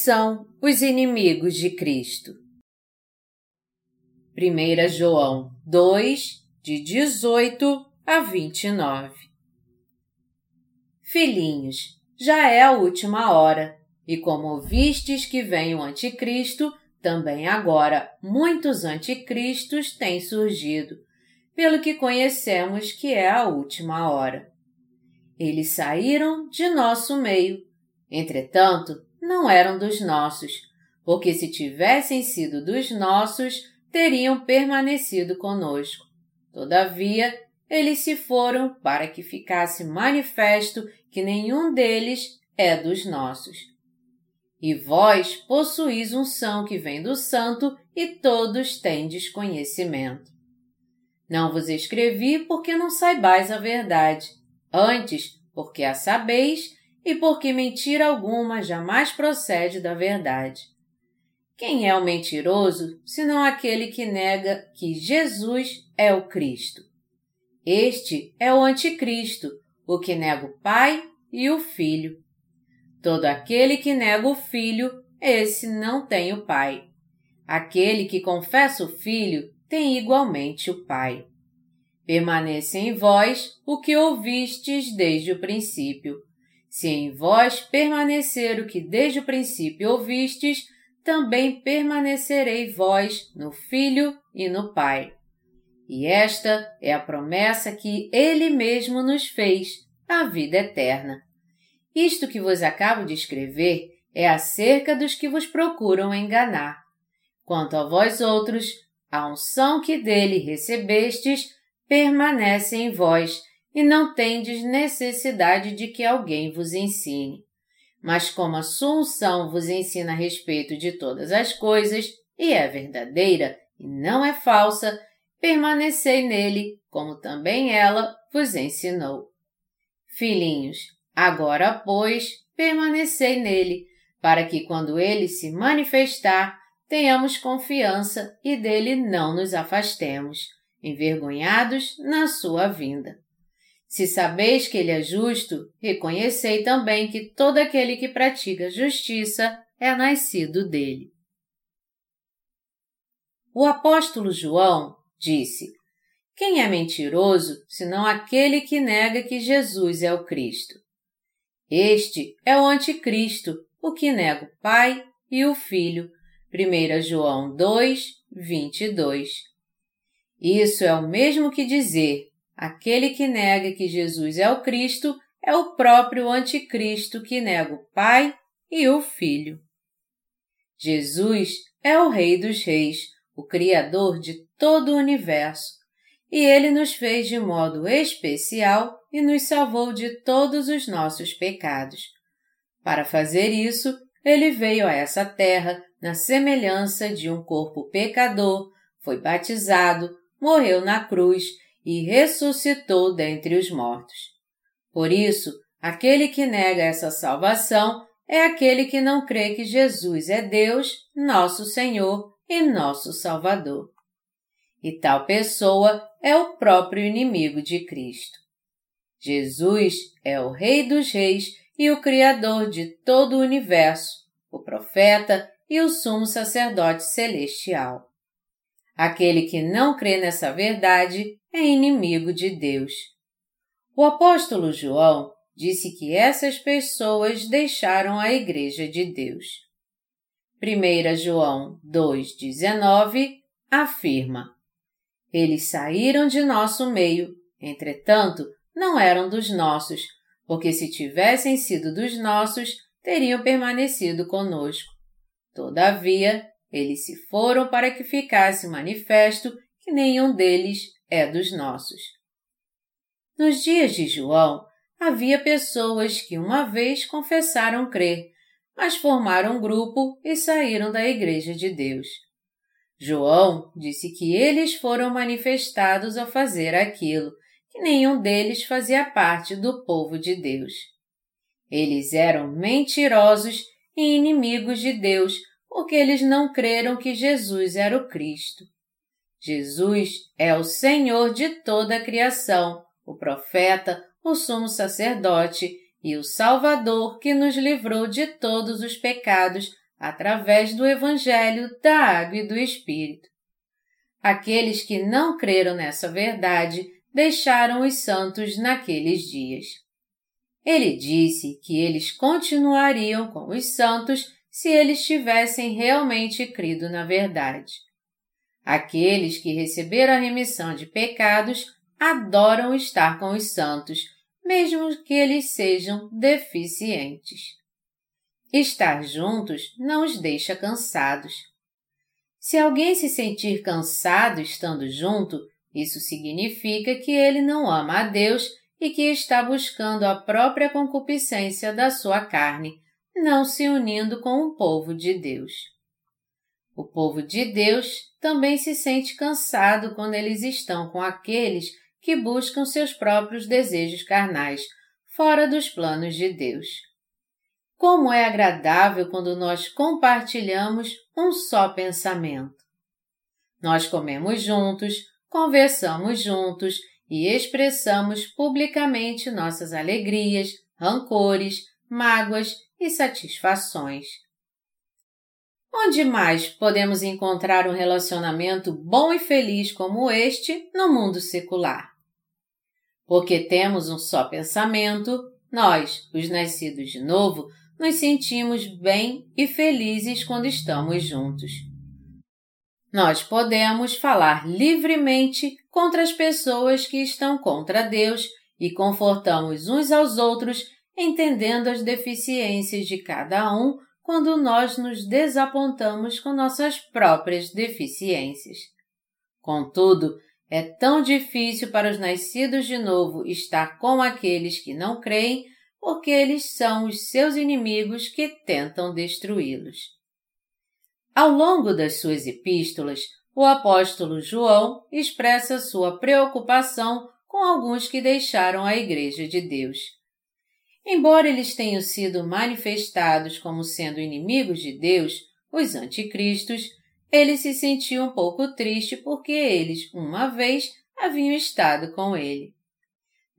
são os inimigos de Cristo? 1 João 2, de 18 a 29 Filhinhos, já é a última hora, e como vistes que vem o anticristo, também agora muitos anticristos têm surgido, pelo que conhecemos que é a última hora. Eles saíram de nosso meio, entretanto, não eram dos nossos, porque se tivessem sido dos nossos, teriam permanecido conosco. Todavia, eles se foram para que ficasse manifesto que nenhum deles é dos nossos. E vós possuís unção que vem do Santo e todos têm desconhecimento. Não vos escrevi porque não saibais a verdade, antes porque a sabeis e porque mentira alguma jamais procede da verdade. Quem é o mentiroso, senão aquele que nega que Jesus é o Cristo? Este é o Anticristo, o que nega o Pai e o Filho. Todo aquele que nega o Filho, esse não tem o Pai. Aquele que confessa o Filho tem igualmente o Pai. Permaneça em vós o que ouvistes desde o princípio. Se em vós permanecer o que desde o princípio ouvistes, também permanecerei vós no Filho e no Pai. E esta é a promessa que Ele mesmo nos fez, a vida eterna. Isto que vos acabo de escrever é acerca dos que vos procuram enganar. Quanto a vós outros, a unção que dele recebestes permanece em vós e não tendes necessidade de que alguém vos ensine. Mas como a sua unção vos ensina a respeito de todas as coisas, e é verdadeira e não é falsa, permanecei nele, como também ela vos ensinou. Filhinhos, agora, pois, permanecei nele, para que quando ele se manifestar, tenhamos confiança e dele não nos afastemos, envergonhados na sua vinda. Se sabeis que ele é justo, reconhecei também que todo aquele que pratica justiça é nascido dele. O apóstolo João disse: Quem é mentiroso, senão aquele que nega que Jesus é o Cristo? Este é o anticristo, o que nega o Pai e o Filho. 1 João 2, 22. Isso é o mesmo que dizer Aquele que nega que Jesus é o Cristo é o próprio Anticristo que nega o Pai e o Filho. Jesus é o Rei dos Reis, o Criador de todo o universo, e ele nos fez de modo especial e nos salvou de todos os nossos pecados. Para fazer isso, ele veio a essa terra na semelhança de um corpo pecador, foi batizado, morreu na cruz e ressuscitou dentre os mortos. Por isso, aquele que nega essa salvação é aquele que não crê que Jesus é Deus, nosso Senhor e nosso Salvador. E tal pessoa é o próprio inimigo de Cristo. Jesus é o Rei dos Reis e o Criador de todo o universo, o profeta e o sumo sacerdote celestial. Aquele que não crê nessa verdade é inimigo de Deus. O apóstolo João disse que essas pessoas deixaram a Igreja de Deus. 1 João 2,19 afirma: Eles saíram de nosso meio, entretanto, não eram dos nossos, porque se tivessem sido dos nossos, teriam permanecido conosco. Todavia, eles se foram para que ficasse manifesto que nenhum deles é dos nossos. Nos dias de João, havia pessoas que uma vez confessaram crer, mas formaram um grupo e saíram da Igreja de Deus. João disse que eles foram manifestados ao fazer aquilo, que nenhum deles fazia parte do povo de Deus. Eles eram mentirosos e inimigos de Deus, porque eles não creram que Jesus era o Cristo. Jesus é o Senhor de toda a criação, o profeta, o sumo sacerdote e o Salvador que nos livrou de todos os pecados através do Evangelho da Água e do Espírito. Aqueles que não creram nessa verdade deixaram os santos naqueles dias. Ele disse que eles continuariam com os santos se eles tivessem realmente crido na verdade. Aqueles que receberam a remissão de pecados adoram estar com os santos, mesmo que eles sejam deficientes. Estar juntos não os deixa cansados. Se alguém se sentir cansado estando junto, isso significa que ele não ama a Deus e que está buscando a própria concupiscência da sua carne, não se unindo com o povo de Deus. O povo de Deus também se sente cansado quando eles estão com aqueles que buscam seus próprios desejos carnais, fora dos planos de Deus. Como é agradável quando nós compartilhamos um só pensamento. Nós comemos juntos, conversamos juntos e expressamos publicamente nossas alegrias, rancores, mágoas e satisfações. Onde mais podemos encontrar um relacionamento bom e feliz como este no mundo secular? Porque temos um só pensamento, nós, os nascidos de novo, nos sentimos bem e felizes quando estamos juntos. Nós podemos falar livremente contra as pessoas que estão contra Deus e confortamos uns aos outros, entendendo as deficiências de cada um quando nós nos desapontamos com nossas próprias deficiências. Contudo, é tão difícil para os nascidos de novo estar com aqueles que não creem, porque eles são os seus inimigos que tentam destruí-los. Ao longo das suas epístolas, o apóstolo João expressa sua preocupação com alguns que deixaram a Igreja de Deus. Embora eles tenham sido manifestados como sendo inimigos de Deus, os anticristos, ele se sentiu um pouco triste porque eles, uma vez, haviam estado com ele.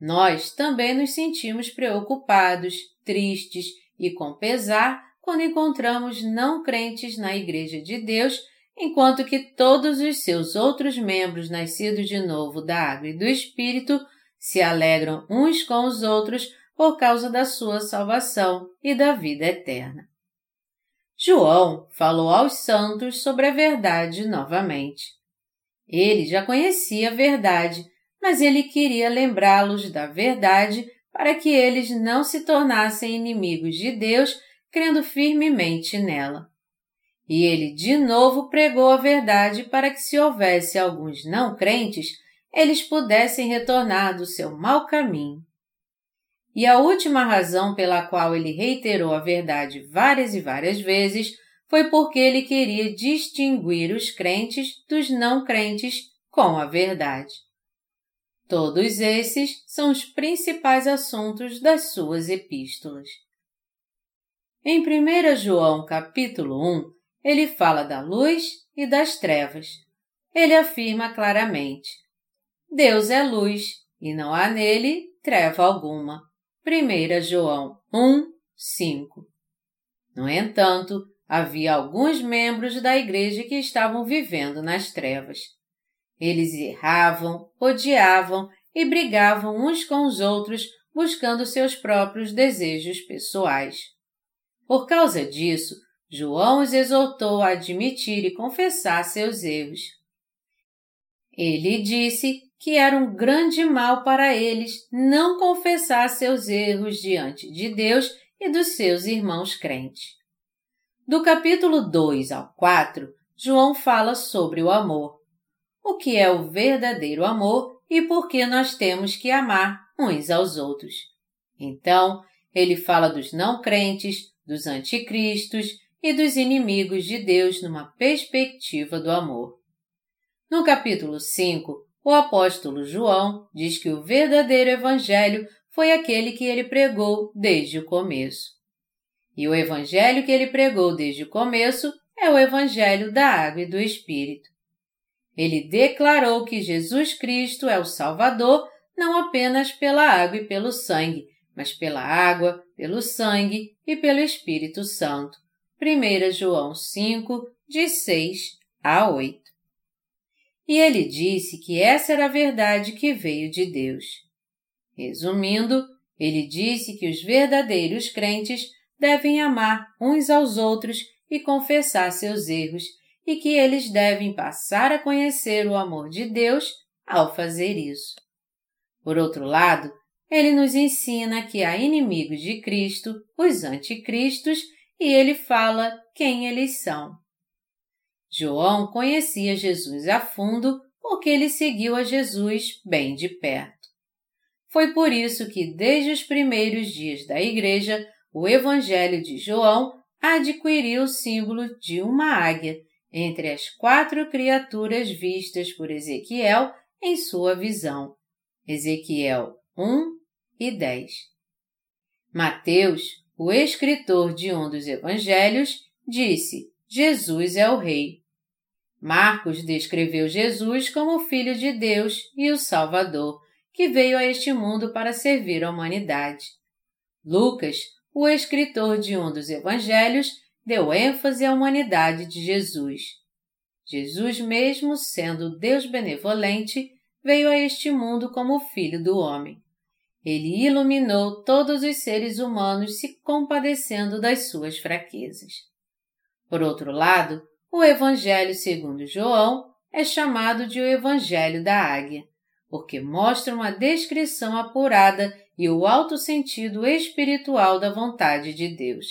Nós também nos sentimos preocupados, tristes e com pesar quando encontramos não crentes na Igreja de Deus, enquanto que todos os seus outros membros nascidos de novo da água e do Espírito se alegram uns com os outros por causa da sua salvação e da vida eterna. João falou aos santos sobre a verdade novamente. Ele já conhecia a verdade, mas ele queria lembrá-los da verdade para que eles não se tornassem inimigos de Deus crendo firmemente nela. E ele de novo pregou a verdade para que, se houvesse alguns não crentes, eles pudessem retornar do seu mau caminho. E a última razão pela qual ele reiterou a verdade várias e várias vezes foi porque ele queria distinguir os crentes dos não crentes com a verdade. Todos esses são os principais assuntos das suas epístolas. Em 1 João capítulo 1, ele fala da luz e das trevas. Ele afirma claramente: Deus é luz e não há nele treva alguma. 1 João 1, 5. No entanto, havia alguns membros da igreja que estavam vivendo nas trevas. Eles erravam, odiavam e brigavam uns com os outros buscando seus próprios desejos pessoais. Por causa disso, João os exortou a admitir e confessar seus erros. Ele disse que era um grande mal para eles não confessar seus erros diante de Deus e dos seus irmãos crentes. Do capítulo 2 ao 4, João fala sobre o amor. O que é o verdadeiro amor e por que nós temos que amar uns aos outros. Então, ele fala dos não crentes, dos anticristos e dos inimigos de Deus numa perspectiva do amor. No capítulo 5, o apóstolo João diz que o verdadeiro evangelho foi aquele que ele pregou desde o começo. E o evangelho que ele pregou desde o começo é o evangelho da água e do Espírito. Ele declarou que Jesus Cristo é o Salvador não apenas pela água e pelo sangue, mas pela água, pelo sangue e pelo Espírito Santo. 1 João 5, de 6 a 8. E ele disse que essa era a verdade que veio de Deus. Resumindo, ele disse que os verdadeiros crentes devem amar uns aos outros e confessar seus erros, e que eles devem passar a conhecer o amor de Deus ao fazer isso. Por outro lado, ele nos ensina que há inimigos de Cristo, os anticristos, e ele fala quem eles são. João conhecia Jesus a fundo porque ele seguiu a Jesus bem de perto. Foi por isso que, desde os primeiros dias da Igreja, o Evangelho de João adquiriu o símbolo de uma águia entre as quatro criaturas vistas por Ezequiel em sua visão. Ezequiel 1 e 10. Mateus, o escritor de um dos evangelhos, disse: Jesus é o Rei. Marcos descreveu Jesus como o Filho de Deus e o Salvador, que veio a este mundo para servir a humanidade. Lucas, o escritor de um dos evangelhos, deu ênfase à humanidade de Jesus. Jesus, mesmo sendo Deus benevolente, veio a este mundo como Filho do Homem. Ele iluminou todos os seres humanos se compadecendo das suas fraquezas. Por outro lado, o Evangelho segundo João é chamado de o Evangelho da Águia, porque mostra uma descrição apurada e o alto sentido espiritual da vontade de Deus.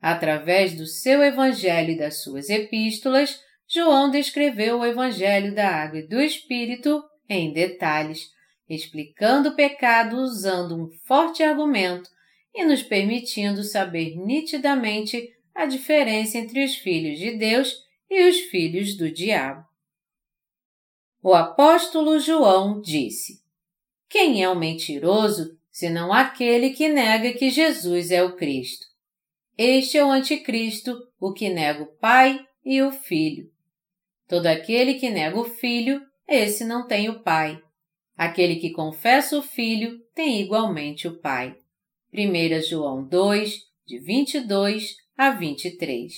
Através do seu Evangelho e das suas epístolas, João descreveu o Evangelho da Água e do Espírito em detalhes, explicando o pecado usando um forte argumento e nos permitindo saber nitidamente a diferença entre os filhos de Deus e os filhos do diabo. O apóstolo João disse: Quem é o mentiroso senão aquele que nega que Jesus é o Cristo? Este é o Anticristo, o que nega o Pai e o Filho. Todo aquele que nega o Filho, esse não tem o Pai. Aquele que confessa o Filho tem igualmente o Pai. 1 João 2, de 22 a 23.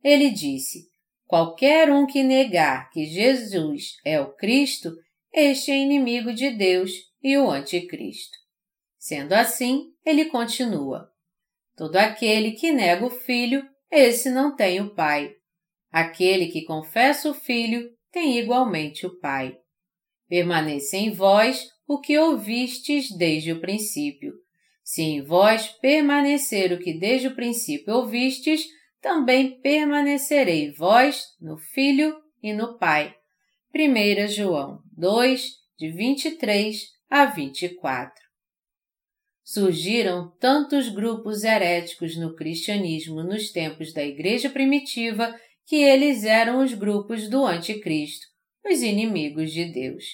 Ele disse: Qualquer um que negar que Jesus é o Cristo, este é inimigo de Deus e o Anticristo. Sendo assim, ele continua: Todo aquele que nega o Filho, esse não tem o Pai. Aquele que confessa o Filho tem igualmente o Pai. Permaneça em vós o que ouvistes desde o princípio. Se em vós permanecer o que desde o princípio ouvistes, também permanecerei vós no Filho e no Pai. 1 João 2, de 23 a 24 surgiram tantos grupos heréticos no cristianismo nos tempos da Igreja primitiva que eles eram os grupos do Anticristo, os inimigos de Deus.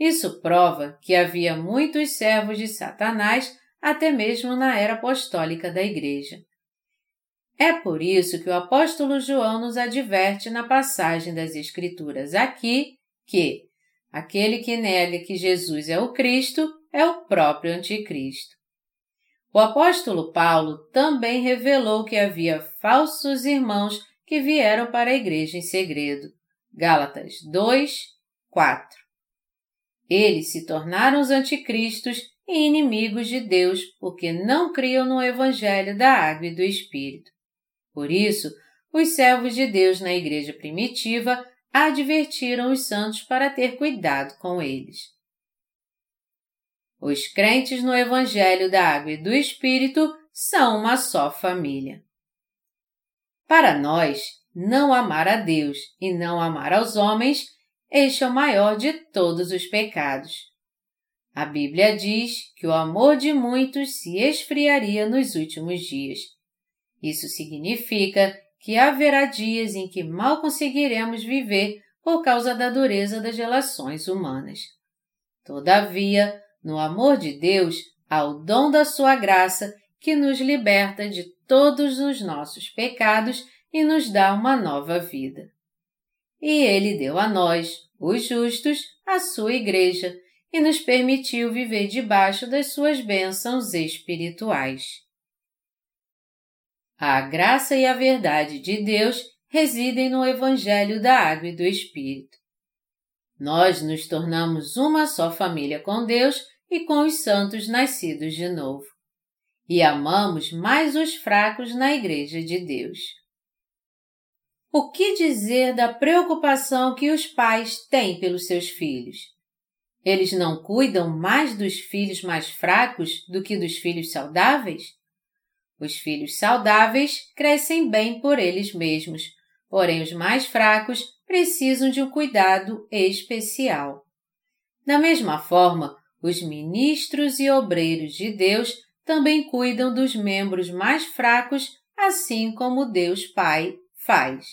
Isso prova que havia muitos servos de Satanás até mesmo na era apostólica da Igreja. É por isso que o apóstolo João nos adverte na passagem das Escrituras aqui que aquele que nega que Jesus é o Cristo é o próprio Anticristo. O apóstolo Paulo também revelou que havia falsos irmãos que vieram para a igreja em segredo. Gálatas 2, 4. Eles se tornaram os anticristos e inimigos de Deus porque não criam no Evangelho da Água e do Espírito. Por isso, os servos de Deus na igreja primitiva advertiram os santos para ter cuidado com eles. Os crentes no Evangelho da Água e do Espírito são uma só família. Para nós, não amar a Deus e não amar aos homens, este é o maior de todos os pecados. A Bíblia diz que o amor de muitos se esfriaria nos últimos dias. Isso significa que haverá dias em que mal conseguiremos viver por causa da dureza das relações humanas. Todavia, no amor de Deus, há o dom da sua graça que nos liberta de todos os nossos pecados e nos dá uma nova vida. E Ele deu a nós, os justos, a sua igreja e nos permitiu viver debaixo das suas bênçãos espirituais. A graça e a verdade de Deus residem no Evangelho da Água e do Espírito. Nós nos tornamos uma só família com Deus e com os santos nascidos de novo. E amamos mais os fracos na Igreja de Deus. O que dizer da preocupação que os pais têm pelos seus filhos? Eles não cuidam mais dos filhos mais fracos do que dos filhos saudáveis? Os filhos saudáveis crescem bem por eles mesmos, porém os mais fracos precisam de um cuidado especial. Da mesma forma, os ministros e obreiros de Deus também cuidam dos membros mais fracos, assim como Deus Pai faz.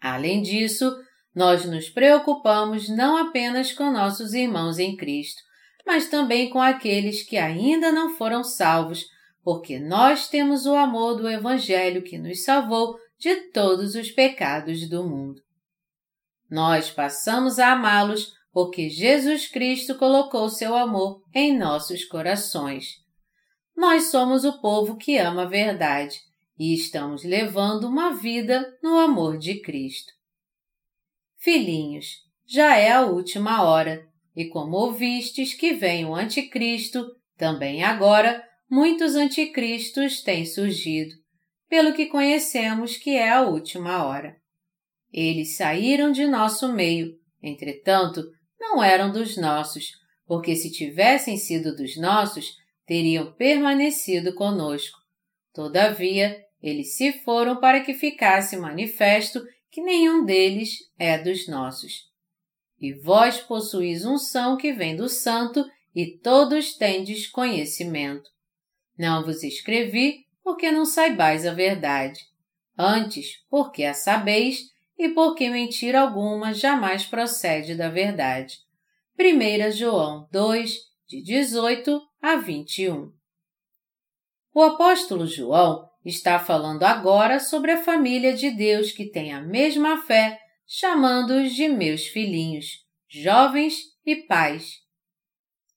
Além disso, nós nos preocupamos não apenas com nossos irmãos em Cristo, mas também com aqueles que ainda não foram salvos, porque nós temos o amor do Evangelho que nos salvou de todos os pecados do mundo. Nós passamos a amá-los porque Jesus Cristo colocou seu amor em nossos corações. Nós somos o povo que ama a verdade e estamos levando uma vida no amor de Cristo. Filhinhos, já é a última hora, e como ouvistes que vem o Anticristo, também agora muitos anticristos têm surgido pelo que conhecemos que é a última hora. Eles saíram de nosso meio, entretanto, não eram dos nossos, porque se tivessem sido dos nossos, teriam permanecido conosco. Todavia, eles se foram para que ficasse manifesto que nenhum deles é dos nossos. E vós possuís unção que vem do Santo, e todos tendes conhecimento. Não vos escrevi porque não saibais a verdade. Antes, porque a sabeis e porque mentira alguma jamais procede da verdade. 1 João 2, de 18 a 21. O apóstolo João está falando agora sobre a família de Deus que tem a mesma fé, chamando-os de meus filhinhos, jovens e pais.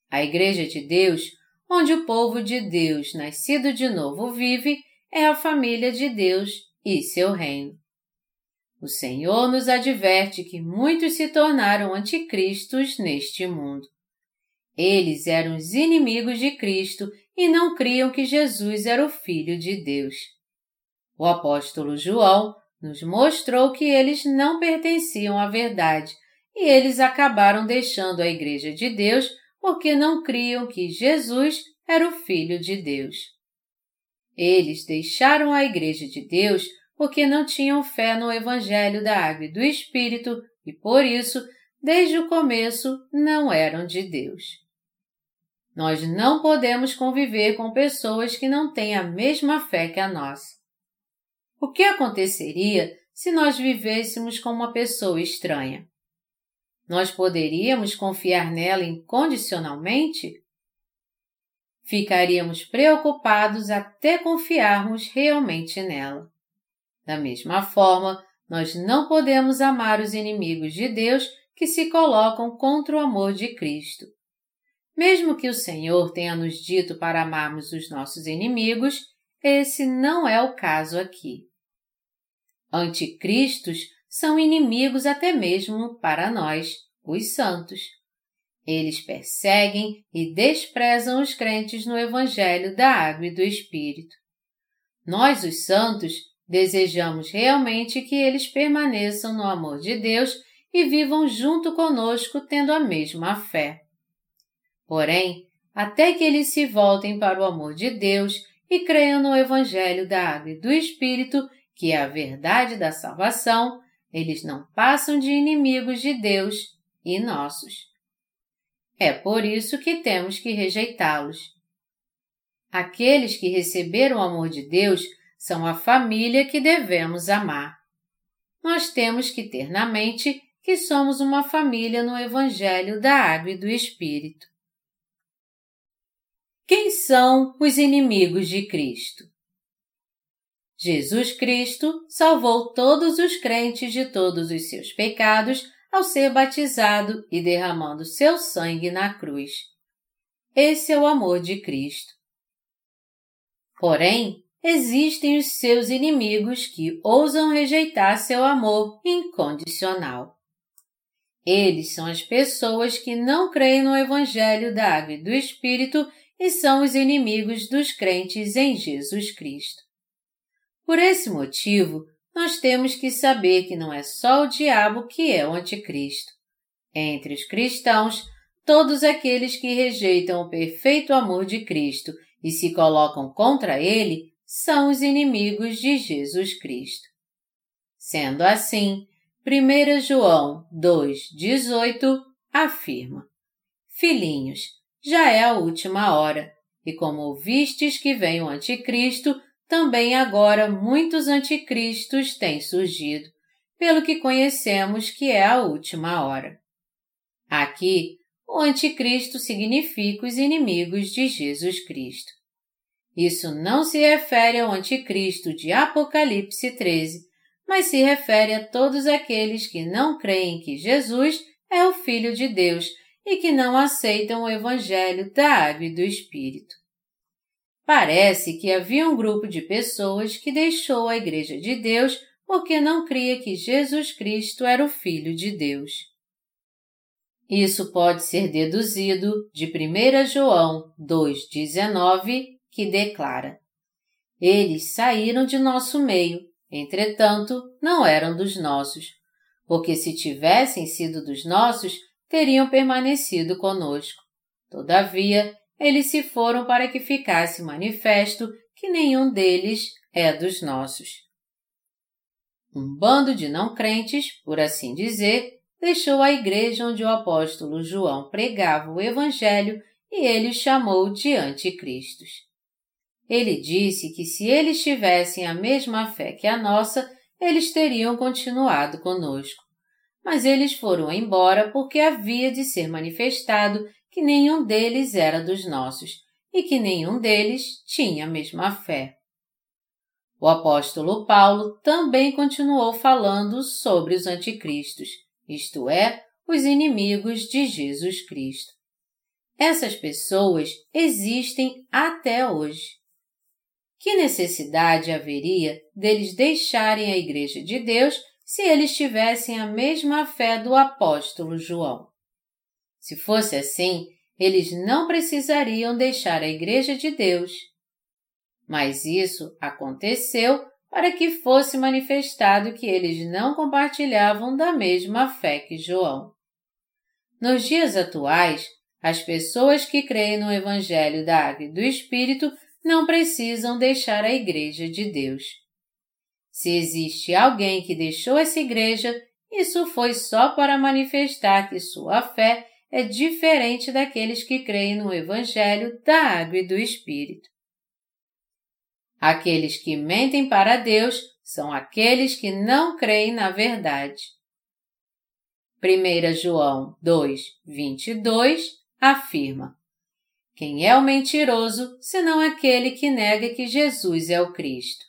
A Igreja de Deus onde o povo de Deus, nascido de novo, vive, é a família de Deus e seu reino. O Senhor nos adverte que muitos se tornaram anticristos neste mundo. Eles eram os inimigos de Cristo e não criam que Jesus era o Filho de Deus. O apóstolo João nos mostrou que eles não pertenciam à verdade e eles acabaram deixando a Igreja de Deus porque não criam que Jesus era o Filho de Deus. Eles deixaram a Igreja de Deus porque não tinham fé no Evangelho da Água e do Espírito e, por isso, desde o começo, não eram de Deus. Nós não podemos conviver com pessoas que não têm a mesma fé que a nossa. O que aconteceria se nós vivêssemos com uma pessoa estranha? nós poderíamos confiar nela incondicionalmente? Ficaríamos preocupados até confiarmos realmente nela. Da mesma forma, nós não podemos amar os inimigos de Deus que se colocam contra o amor de Cristo. Mesmo que o Senhor tenha nos dito para amarmos os nossos inimigos, esse não é o caso aqui. Anticristos são inimigos até mesmo para nós, os santos. Eles perseguem e desprezam os crentes no Evangelho da Água e do Espírito. Nós, os santos, desejamos realmente que eles permaneçam no amor de Deus e vivam junto conosco tendo a mesma fé. Porém, até que eles se voltem para o amor de Deus e creiam no Evangelho da Água e do Espírito, que é a verdade da salvação, eles não passam de inimigos de Deus e nossos. É por isso que temos que rejeitá-los. Aqueles que receberam o amor de Deus são a família que devemos amar. Nós temos que ter na mente que somos uma família no Evangelho da Água e do Espírito. Quem são os inimigos de Cristo? Jesus Cristo salvou todos os crentes de todos os seus pecados ao ser batizado e derramando seu sangue na cruz. Esse é o amor de Cristo. Porém, existem os seus inimigos que ousam rejeitar seu amor incondicional. Eles são as pessoas que não creem no Evangelho da Água e do Espírito e são os inimigos dos crentes em Jesus Cristo. Por esse motivo, nós temos que saber que não é só o diabo que é o anticristo. Entre os cristãos, todos aqueles que rejeitam o perfeito amor de Cristo e se colocam contra ele são os inimigos de Jesus Cristo. Sendo assim, 1 João 2,18 afirma: Filhinhos, já é a última hora, e como ouvistes que vem o Anticristo, também agora muitos anticristos têm surgido, pelo que conhecemos que é a última hora. Aqui, o Anticristo significa os inimigos de Jesus Cristo. Isso não se refere ao Anticristo de Apocalipse 13, mas se refere a todos aqueles que não creem que Jesus é o Filho de Deus e que não aceitam o Evangelho da Água e do Espírito. Parece que havia um grupo de pessoas que deixou a Igreja de Deus porque não cria que Jesus Cristo era o Filho de Deus. Isso pode ser deduzido de 1 João 2,19, que declara: Eles saíram de nosso meio Entretanto, não eram dos nossos, porque se tivessem sido dos nossos, teriam permanecido conosco. Todavia, eles se foram para que ficasse manifesto que nenhum deles é dos nossos. Um bando de não crentes, por assim dizer, deixou a igreja onde o apóstolo João pregava o Evangelho e ele chamou de anticristos. Ele disse que se eles tivessem a mesma fé que a nossa, eles teriam continuado conosco. Mas eles foram embora porque havia de ser manifestado que nenhum deles era dos nossos e que nenhum deles tinha a mesma fé. O apóstolo Paulo também continuou falando sobre os anticristos, isto é, os inimigos de Jesus Cristo. Essas pessoas existem até hoje. Que necessidade haveria deles deixarem a Igreja de Deus se eles tivessem a mesma fé do apóstolo João? Se fosse assim, eles não precisariam deixar a Igreja de Deus. Mas isso aconteceu para que fosse manifestado que eles não compartilhavam da mesma fé que João. Nos dias atuais, as pessoas que creem no Evangelho da Água e do Espírito não precisam deixar a Igreja de Deus. Se existe alguém que deixou essa igreja, isso foi só para manifestar que sua fé é diferente daqueles que creem no Evangelho da Água e do Espírito. Aqueles que mentem para Deus são aqueles que não creem na verdade. 1 João 2, 22 afirma: quem é o mentiroso, senão aquele que nega que Jesus é o Cristo?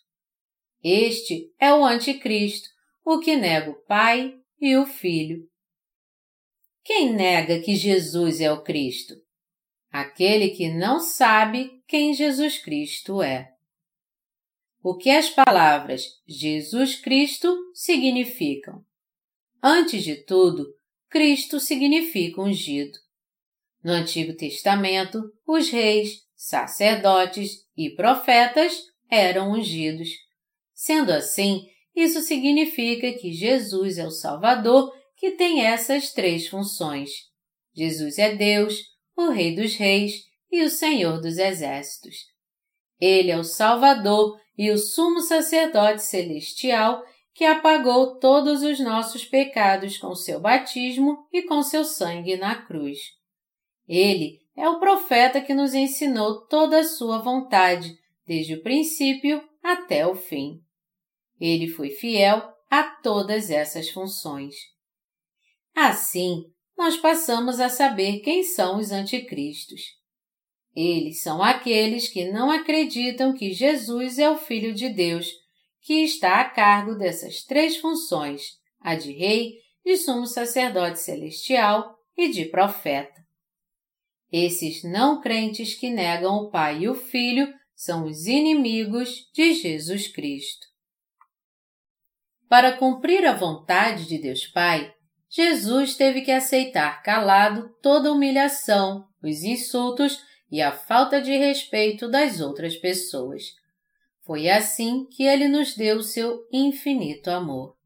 Este é o Anticristo, o que nega o Pai e o Filho. Quem nega que Jesus é o Cristo? Aquele que não sabe quem Jesus Cristo é. O que as palavras Jesus Cristo significam? Antes de tudo, Cristo significa ungido. No Antigo Testamento, os reis, sacerdotes e profetas eram ungidos. Sendo assim, isso significa que Jesus é o Salvador que tem essas três funções. Jesus é Deus, o Rei dos Reis e o Senhor dos Exércitos. Ele é o Salvador e o sumo sacerdote celestial que apagou todos os nossos pecados com seu batismo e com seu sangue na cruz. Ele é o profeta que nos ensinou toda a sua vontade, desde o princípio até o fim. Ele foi fiel a todas essas funções. Assim, nós passamos a saber quem são os anticristos. Eles são aqueles que não acreditam que Jesus é o Filho de Deus, que está a cargo dessas três funções, a de rei, de sumo sacerdote celestial e de profeta. Esses não crentes que negam o Pai e o Filho são os inimigos de Jesus Cristo. Para cumprir a vontade de Deus Pai, Jesus teve que aceitar calado toda a humilhação, os insultos e a falta de respeito das outras pessoas. Foi assim que ele nos deu seu infinito amor.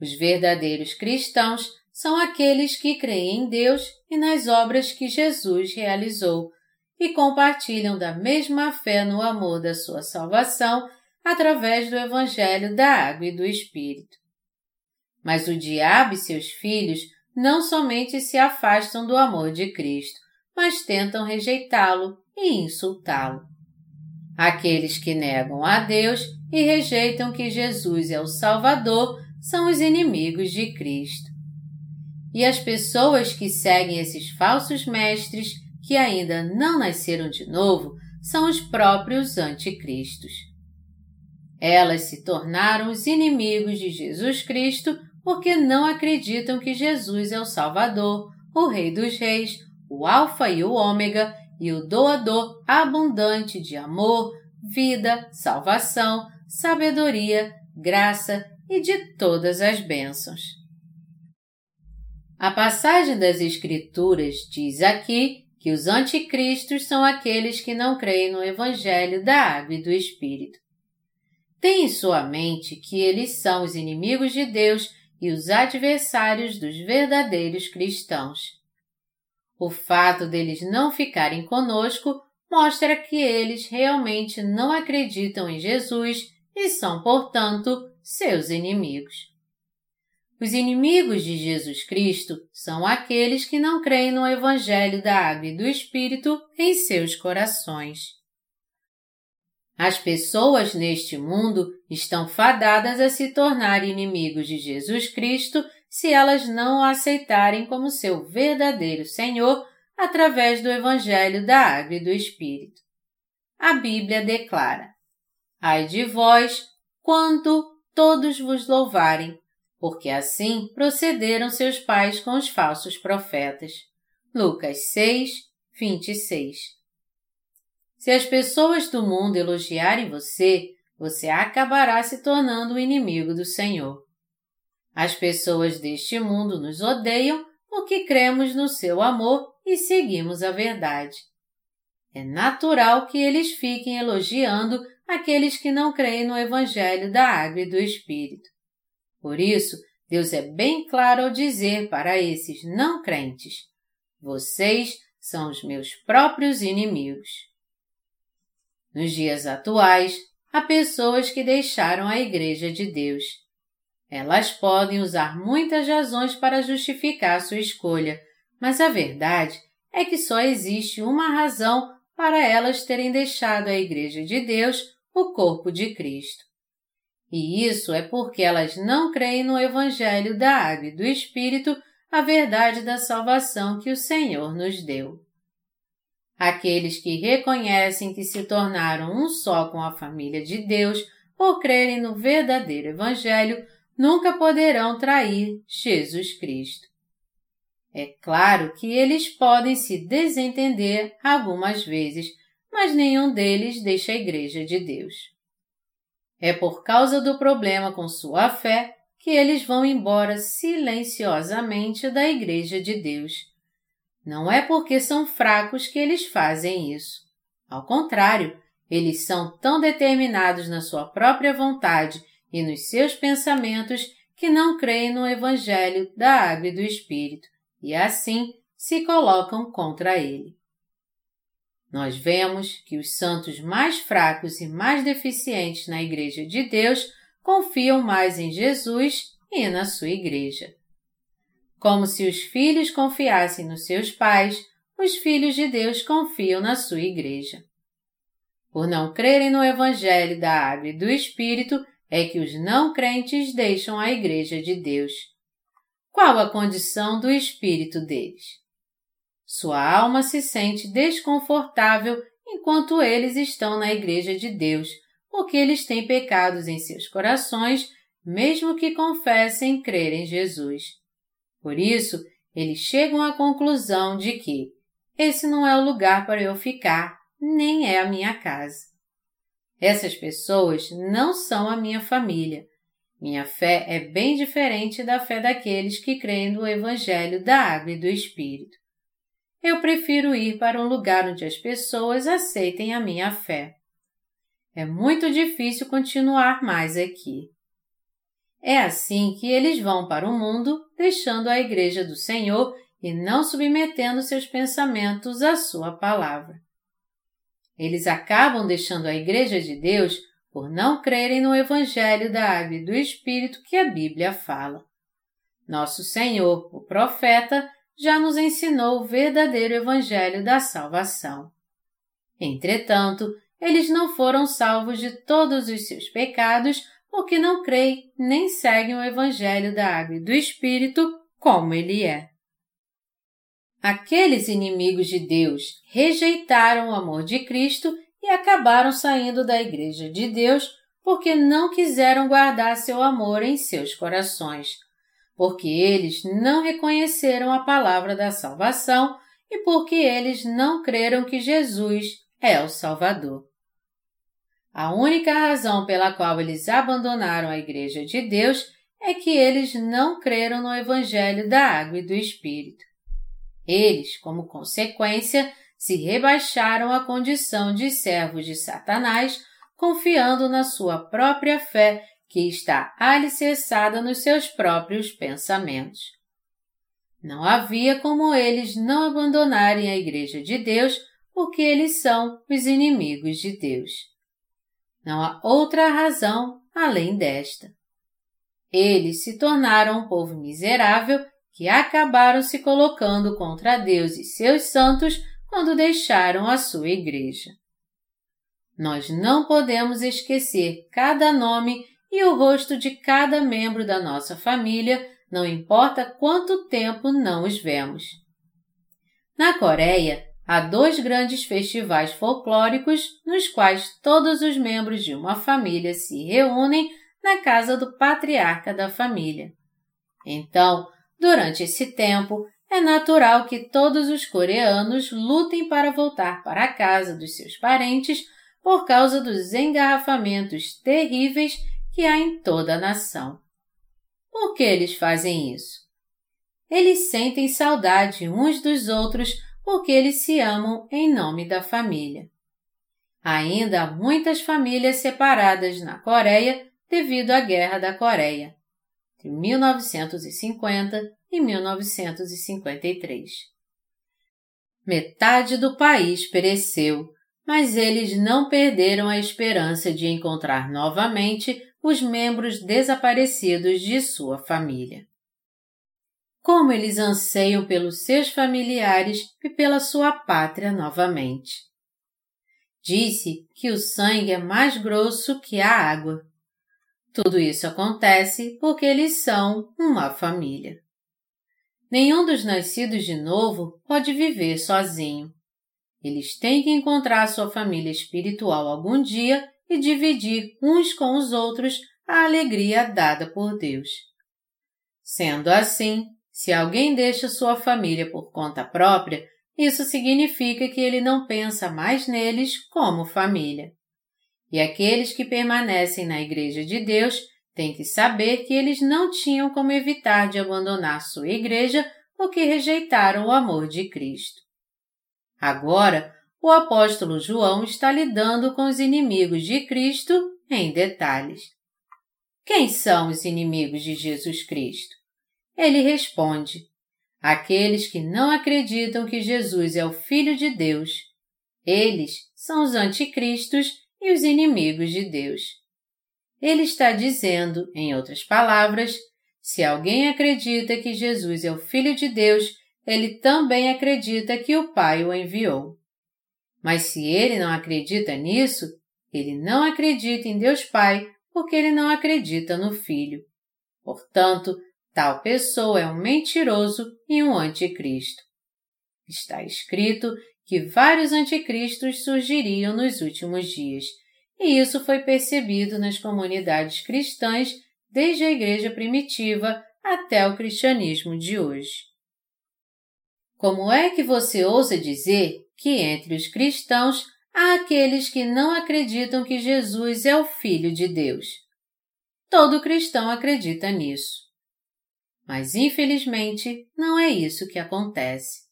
Os verdadeiros cristãos são aqueles que creem em Deus e nas obras que Jesus realizou e compartilham da mesma fé no amor da sua salvação através do Evangelho da Água e do Espírito. Mas o diabo e seus filhos não somente se afastam do amor de Cristo, mas tentam rejeitá-lo e insultá-lo. Aqueles que negam a Deus e rejeitam que Jesus é o Salvador são os inimigos de Cristo. E as pessoas que seguem esses falsos mestres, que ainda não nasceram de novo, são os próprios anticristos. Elas se tornaram os inimigos de Jesus Cristo porque não acreditam que Jesus é o Salvador, o Rei dos Reis, o Alfa e o Ômega e o doador abundante de amor, vida, salvação, sabedoria, graça e de todas as bênçãos. A passagem das Escrituras diz aqui que os anticristos são aqueles que não creem no Evangelho da Água e do Espírito. Tem em sua mente que eles são os inimigos de Deus e os adversários dos verdadeiros cristãos. O fato deles não ficarem conosco mostra que eles realmente não acreditam em Jesus e são, portanto, seus inimigos. Os inimigos de Jesus Cristo são aqueles que não creem no Evangelho da Água e do Espírito em seus corações. As pessoas neste mundo estão fadadas a se tornar inimigos de Jesus Cristo se elas não o aceitarem como seu verdadeiro Senhor através do Evangelho da Água e do Espírito. A Bíblia declara: Ai de vós, quando todos vos louvarem, porque assim procederam seus pais com os falsos profetas. Lucas 6, 26. Se as pessoas do mundo elogiarem você, você acabará se tornando o inimigo do Senhor. As pessoas deste mundo nos odeiam porque cremos no seu amor e seguimos a verdade. É natural que eles fiquem elogiando aqueles que não creem no Evangelho da Água e do Espírito. Por isso, Deus é bem claro ao dizer para esses não crentes: Vocês são os meus próprios inimigos. Nos dias atuais, há pessoas que deixaram a Igreja de Deus elas podem usar muitas razões para justificar sua escolha, mas a verdade é que só existe uma razão para elas terem deixado a Igreja de Deus, o corpo de Cristo. E isso é porque elas não creem no Evangelho da Água e do Espírito, a verdade da salvação que o Senhor nos deu. Aqueles que reconhecem que se tornaram um só com a família de Deus por crerem no verdadeiro Evangelho nunca poderão trair Jesus Cristo. É claro que eles podem se desentender algumas vezes, mas nenhum deles deixa a Igreja de Deus. É por causa do problema com sua fé que eles vão embora silenciosamente da Igreja de Deus. Não é porque são fracos que eles fazem isso. Ao contrário, eles são tão determinados na sua própria vontade e nos seus pensamentos que não creem no Evangelho da Água e do Espírito e assim se colocam contra ele. Nós vemos que os santos mais fracos e mais deficientes na Igreja de Deus confiam mais em Jesus e na sua Igreja. Como se os filhos confiassem nos seus pais, os filhos de Deus confiam na sua Igreja. Por não crerem no Evangelho da Água e do Espírito, é que os não crentes deixam a Igreja de Deus. Qual a condição do espírito deles? Sua alma se sente desconfortável enquanto eles estão na Igreja de Deus, porque eles têm pecados em seus corações, mesmo que confessem crer em Jesus. Por isso, eles chegam à conclusão de que esse não é o lugar para eu ficar nem é a minha casa. Essas pessoas não são a minha família. Minha fé é bem diferente da fé daqueles que creem no Evangelho da Água e do Espírito. Eu prefiro ir para um lugar onde as pessoas aceitem a minha fé. É muito difícil continuar mais aqui. É assim que eles vão para o mundo, deixando a Igreja do Senhor e não submetendo seus pensamentos à Sua palavra. Eles acabam deixando a Igreja de Deus por não crerem no Evangelho da Água e do Espírito que a Bíblia fala. Nosso Senhor, o profeta, já nos ensinou o verdadeiro Evangelho da salvação. Entretanto, eles não foram salvos de todos os seus pecados porque não creem nem seguem o Evangelho da Água e do Espírito como ele é. Aqueles inimigos de Deus rejeitaram o amor de Cristo e acabaram saindo da Igreja de Deus porque não quiseram guardar seu amor em seus corações, porque eles não reconheceram a palavra da salvação e porque eles não creram que Jesus é o Salvador. A única razão pela qual eles abandonaram a Igreja de Deus é que eles não creram no Evangelho da Água e do Espírito. Eles, como consequência, se rebaixaram à condição de servos de Satanás, confiando na sua própria fé que está alicerçada nos seus próprios pensamentos. Não havia como eles não abandonarem a Igreja de Deus, porque eles são os inimigos de Deus. Não há outra razão além desta. Eles se tornaram um povo miserável que acabaram se colocando contra Deus e seus santos quando deixaram a sua igreja. Nós não podemos esquecer cada nome e o rosto de cada membro da nossa família, não importa quanto tempo não os vemos. Na Coreia, há dois grandes festivais folclóricos nos quais todos os membros de uma família se reúnem na casa do patriarca da família. Então, durante esse tempo, é natural que todos os coreanos lutem para voltar para a casa dos seus parentes por causa dos engarrafamentos terríveis que há em toda a nação. Por que eles fazem isso? Eles sentem saudade uns dos outros porque eles se amam em nome da família. Ainda há muitas famílias separadas na Coreia devido à Guerra da Coreia, de 1950 e 1953. Metade do país pereceu, mas eles não perderam a esperança de encontrar novamente os membros desaparecidos de sua família. Como eles anseiam pelos seus familiares e pela sua pátria novamente. Disse que o sangue é mais grosso que a água. Tudo isso acontece porque eles são uma família. Nenhum dos nascidos de novo pode viver sozinho. Eles têm que encontrar sua família espiritual algum dia e dividir uns com os outros a alegria dada por Deus. Sendo assim, se alguém deixa sua família por conta própria, isso significa que ele não pensa mais neles como família. E aqueles que permanecem na Igreja de Deus tem que saber que eles não tinham como evitar de abandonar sua igreja porque rejeitaram o amor de Cristo. Agora, o apóstolo João está lidando com os inimigos de Cristo em detalhes. Quem são os inimigos de Jesus Cristo? Ele responde: aqueles que não acreditam que Jesus é o Filho de Deus. Eles são os anticristos e os inimigos de Deus. Ele está dizendo, em outras palavras, se alguém acredita que Jesus é o Filho de Deus, ele também acredita que o Pai o enviou. Mas se ele não acredita nisso, ele não acredita em Deus Pai, porque ele não acredita no Filho. Portanto, tal pessoa é um mentiroso e um anticristo. Está escrito que vários anticristos surgiriam nos últimos dias e isso foi percebido nas comunidades cristãs desde a igreja primitiva até o cristianismo de hoje. Como é que você ousa dizer que entre os cristãos àqueles que não acreditam que Jesus é o Filho de Deus. Todo cristão acredita nisso. Mas, infelizmente, não é isso que acontece.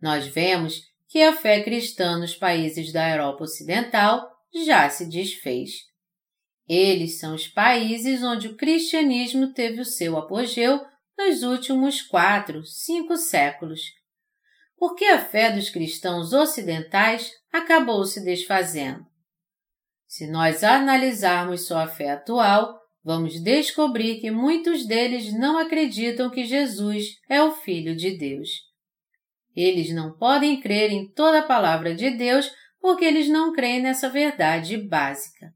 Nós vemos que a fé cristã nos países da Europa Ocidental já se desfez. Eles são os países onde o cristianismo teve o seu apogeu nos últimos quatro, cinco séculos. Porque a fé dos cristãos ocidentais acabou se desfazendo. Se nós analisarmos sua fé atual, vamos descobrir que muitos deles não acreditam que Jesus é o Filho de Deus. Eles não podem crer em toda a palavra de Deus porque eles não creem nessa verdade básica.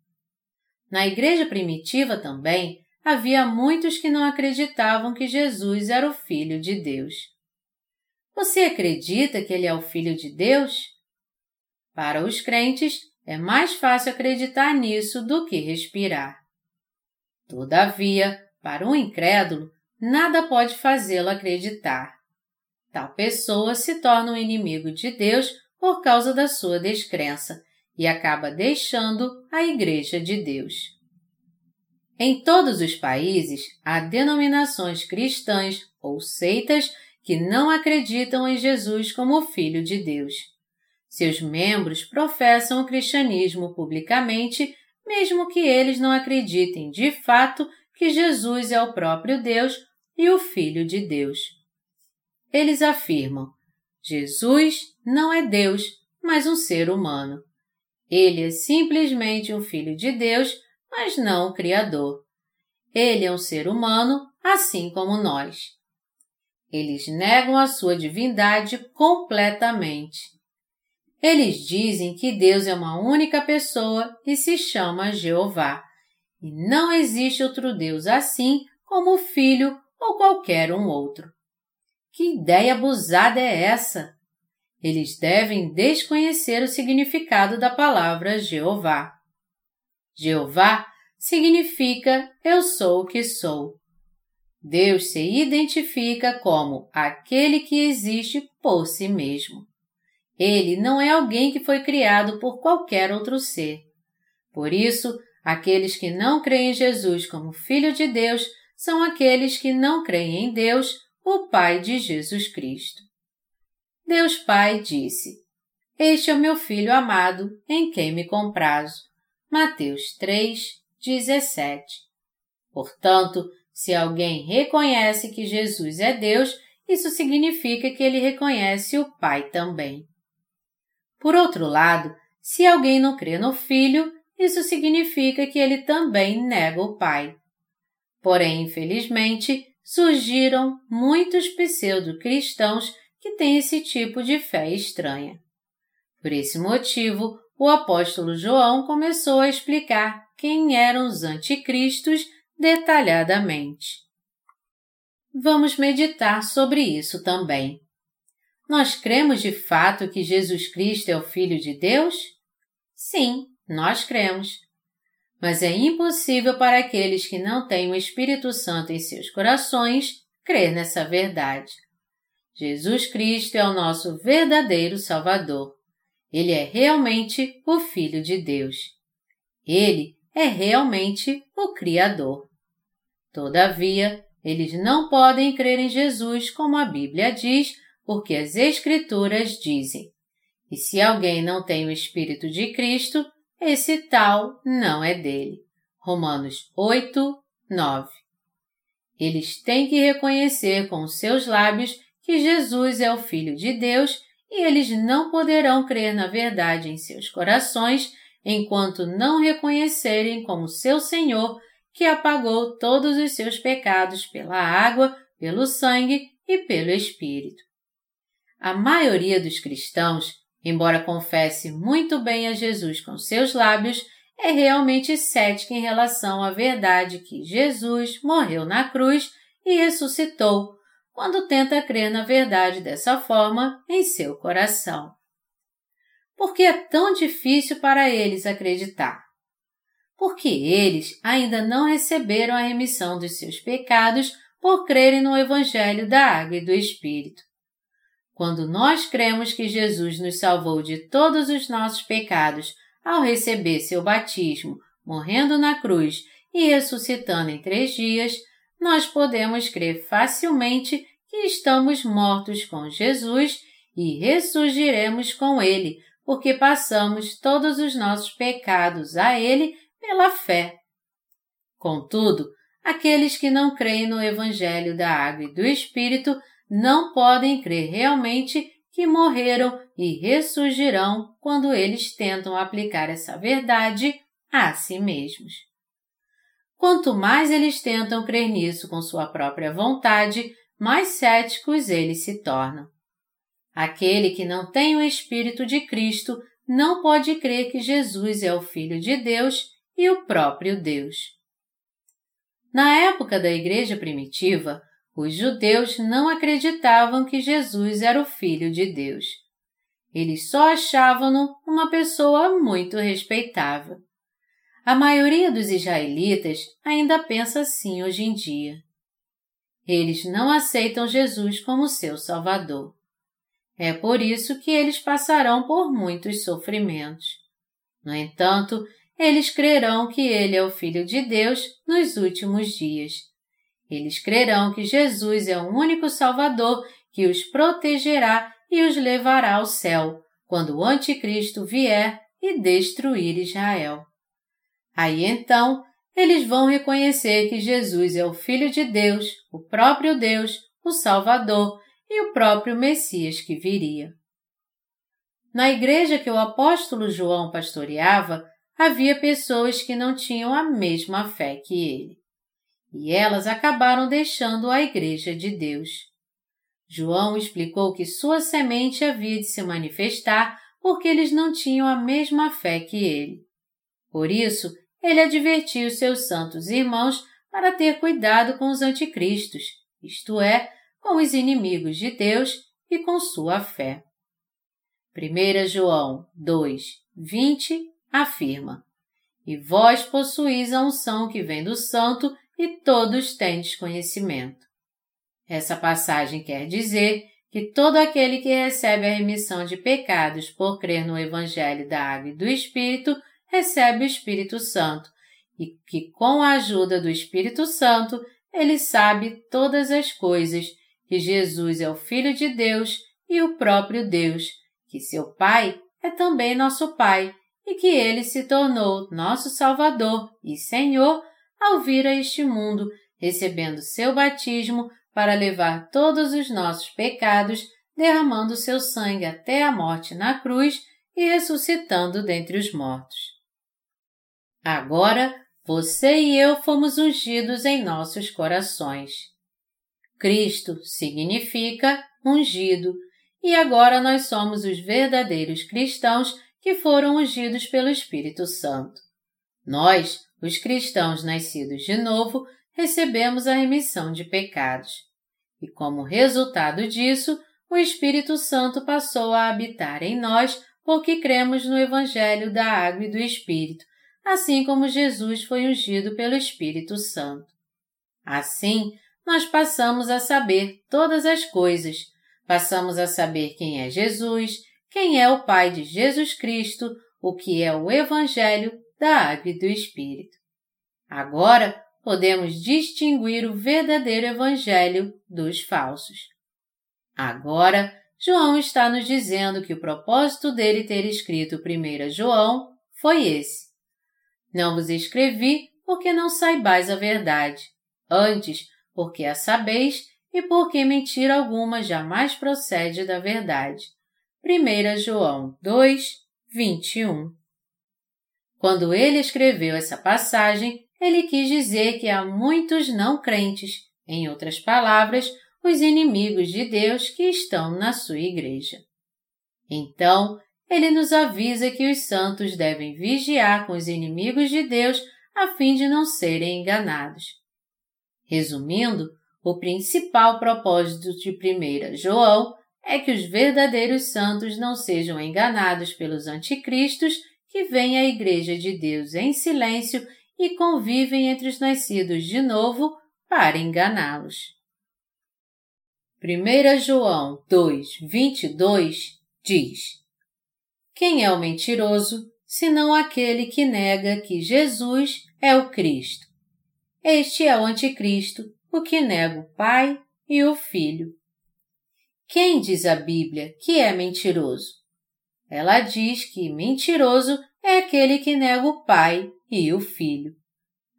Na igreja primitiva também havia muitos que não acreditavam que Jesus era o Filho de Deus. Você acredita que ele é o Filho de Deus? Para os crentes, é mais fácil acreditar nisso do que respirar. Todavia, para um incrédulo, nada pode fazê-lo acreditar. Tal pessoa se torna um inimigo de Deus por causa da sua descrença e acaba deixando a Igreja de Deus. Em todos os países há denominações cristãs ou seitas que não acreditam em Jesus como Filho de Deus. Seus membros professam o cristianismo publicamente mesmo que eles não acreditem de fato que Jesus é o próprio Deus e o Filho de Deus. Eles afirmam: Jesus não é Deus, mas um ser humano. Ele é simplesmente um filho de Deus, mas não o Criador. Ele é um ser humano, assim como nós. Eles negam a sua divindade completamente. Eles dizem que Deus é uma única pessoa e se chama Jeová. E não existe outro Deus assim como o Filho ou qualquer um outro. Que ideia abusada é essa? Eles devem desconhecer o significado da palavra Jeová. Jeová significa eu sou o que sou. Deus se identifica como aquele que existe por si mesmo. Ele não é alguém que foi criado por qualquer outro ser. Por isso, aqueles que não creem em Jesus como Filho de Deus são aqueles que não creem em Deus, o Pai de Jesus Cristo. Deus Pai disse: Este é o meu filho amado, em quem me comprazo. Mateus 3, 17. Portanto, se alguém reconhece que Jesus é Deus, isso significa que ele reconhece o Pai também. Por outro lado, se alguém não crê no Filho, isso significa que ele também nega o Pai. Porém, infelizmente, surgiram muitos pseudo-cristãos que têm esse tipo de fé estranha. Por esse motivo, o apóstolo João começou a explicar quem eram os anticristos detalhadamente. Vamos meditar sobre isso também. Nós cremos de fato que Jesus Cristo é o Filho de Deus? Sim, nós cremos. Mas é impossível para aqueles que não têm o Espírito Santo em seus corações crer nessa verdade. Jesus Cristo é o nosso verdadeiro Salvador. Ele é realmente o Filho de Deus. Ele é realmente o Criador. Todavia, eles não podem crer em Jesus como a Bíblia diz porque as Escrituras dizem: E se alguém não tem o Espírito de Cristo, esse tal não é dele. Romanos 8, 9. Eles têm que reconhecer com seus lábios que Jesus é o Filho de Deus e eles não poderão crer na verdade em seus corações enquanto não reconhecerem como seu Senhor que apagou todos os seus pecados pela água, pelo sangue e pelo Espírito. A maioria dos cristãos, embora confesse muito bem a Jesus com seus lábios, é realmente cética em relação à verdade que Jesus morreu na cruz e ressuscitou, quando tenta crer na verdade dessa forma em seu coração. Por que é tão difícil para eles acreditar? Porque eles ainda não receberam a remissão dos seus pecados por crerem no Evangelho da Água e do Espírito. Quando nós cremos que Jesus nos salvou de todos os nossos pecados ao receber seu batismo, morrendo na cruz e ressuscitando em três dias, nós podemos crer facilmente que estamos mortos com Jesus e ressurgiremos com Ele, porque passamos todos os nossos pecados a Ele pela fé. Contudo, aqueles que não creem no Evangelho da Água e do Espírito não podem crer realmente que morreram e ressurgirão quando eles tentam aplicar essa verdade a si mesmos. Quanto mais eles tentam crer nisso com sua própria vontade, mais céticos eles se tornam. Aquele que não tem o Espírito de Cristo não pode crer que Jesus é o Filho de Deus e o próprio Deus. Na época da Igreja primitiva, os judeus não acreditavam que Jesus era o Filho de Deus. Eles só achavam-no uma pessoa muito respeitável. A maioria dos israelitas ainda pensa assim hoje em dia. Eles não aceitam Jesus como seu Salvador. É por isso que eles passarão por muitos sofrimentos. No entanto, eles crerão que Ele é o Filho de Deus nos últimos dias. Eles crerão que Jesus é o único Salvador que os protegerá e os levará ao céu, quando o Anticristo vier e destruir Israel. Aí então, eles vão reconhecer que Jesus é o Filho de Deus, o próprio Deus, o Salvador e o próprio Messias que viria. Na igreja que o apóstolo João pastoreava, havia pessoas que não tinham a mesma fé que ele. E elas acabaram deixando a igreja de Deus. João explicou que sua semente havia de se manifestar porque eles não tinham a mesma fé que ele. Por isso, ele advertiu seus santos irmãos para ter cuidado com os anticristos, isto é, com os inimigos de Deus e com sua fé. 1 João 2, 20 afirma: E vós possuís a unção que vem do Santo e todos tendes conhecimento. Essa passagem quer dizer que todo aquele que recebe a remissão de pecados por crer no Evangelho da Água e do Espírito recebe o Espírito Santo e que, com a ajuda do Espírito Santo, ele sabe todas as coisas, que Jesus é o Filho de Deus e o próprio Deus, que seu Pai é também nosso Pai e que ele se tornou nosso Salvador e Senhor ao vir a este mundo, recebendo seu batismo para levar todos os nossos pecados, derramando seu sangue até a morte na cruz e ressuscitando dentre os mortos. Agora você e eu fomos ungidos em nossos corações. Cristo significa ungido, e agora nós somos os verdadeiros cristãos que foram ungidos pelo Espírito Santo. Nós, os cristãos nascidos de novo, recebemos a remissão de pecados. E como resultado disso, o Espírito Santo passou a habitar em nós porque cremos no Evangelho da Água e do Espírito, assim como Jesus foi ungido pelo Espírito Santo. Assim, nós passamos a saber todas as coisas, passamos a saber quem é Jesus, quem é o Pai de Jesus Cristo, o que é o Evangelho da Água e do Espírito. Agora podemos distinguir o verdadeiro Evangelho dos falsos. Agora, João está nos dizendo que o propósito dele ter escrito 1 João foi esse não vos escrevi porque não saibais a verdade, antes porque a sabeis e porque mentira alguma jamais procede da verdade. 1 João 2, 21 Quando ele escreveu essa passagem, ele quis dizer que há muitos não crentes, em outras palavras, os inimigos de Deus que estão na sua igreja. Então, ele nos avisa que os santos devem vigiar com os inimigos de Deus a fim de não serem enganados. Resumindo, o principal propósito de 1 João é que os verdadeiros santos não sejam enganados pelos anticristos que vêm à Igreja de Deus em silêncio e convivem entre os nascidos de novo para enganá-los. 1 João 2, 22 diz: Quem é o mentiroso, senão aquele que nega que Jesus é o Cristo? Este é o Anticristo, o que nega o Pai e o Filho. Quem diz a Bíblia que é mentiroso? Ela diz que mentiroso é aquele que nega o Pai e o Filho.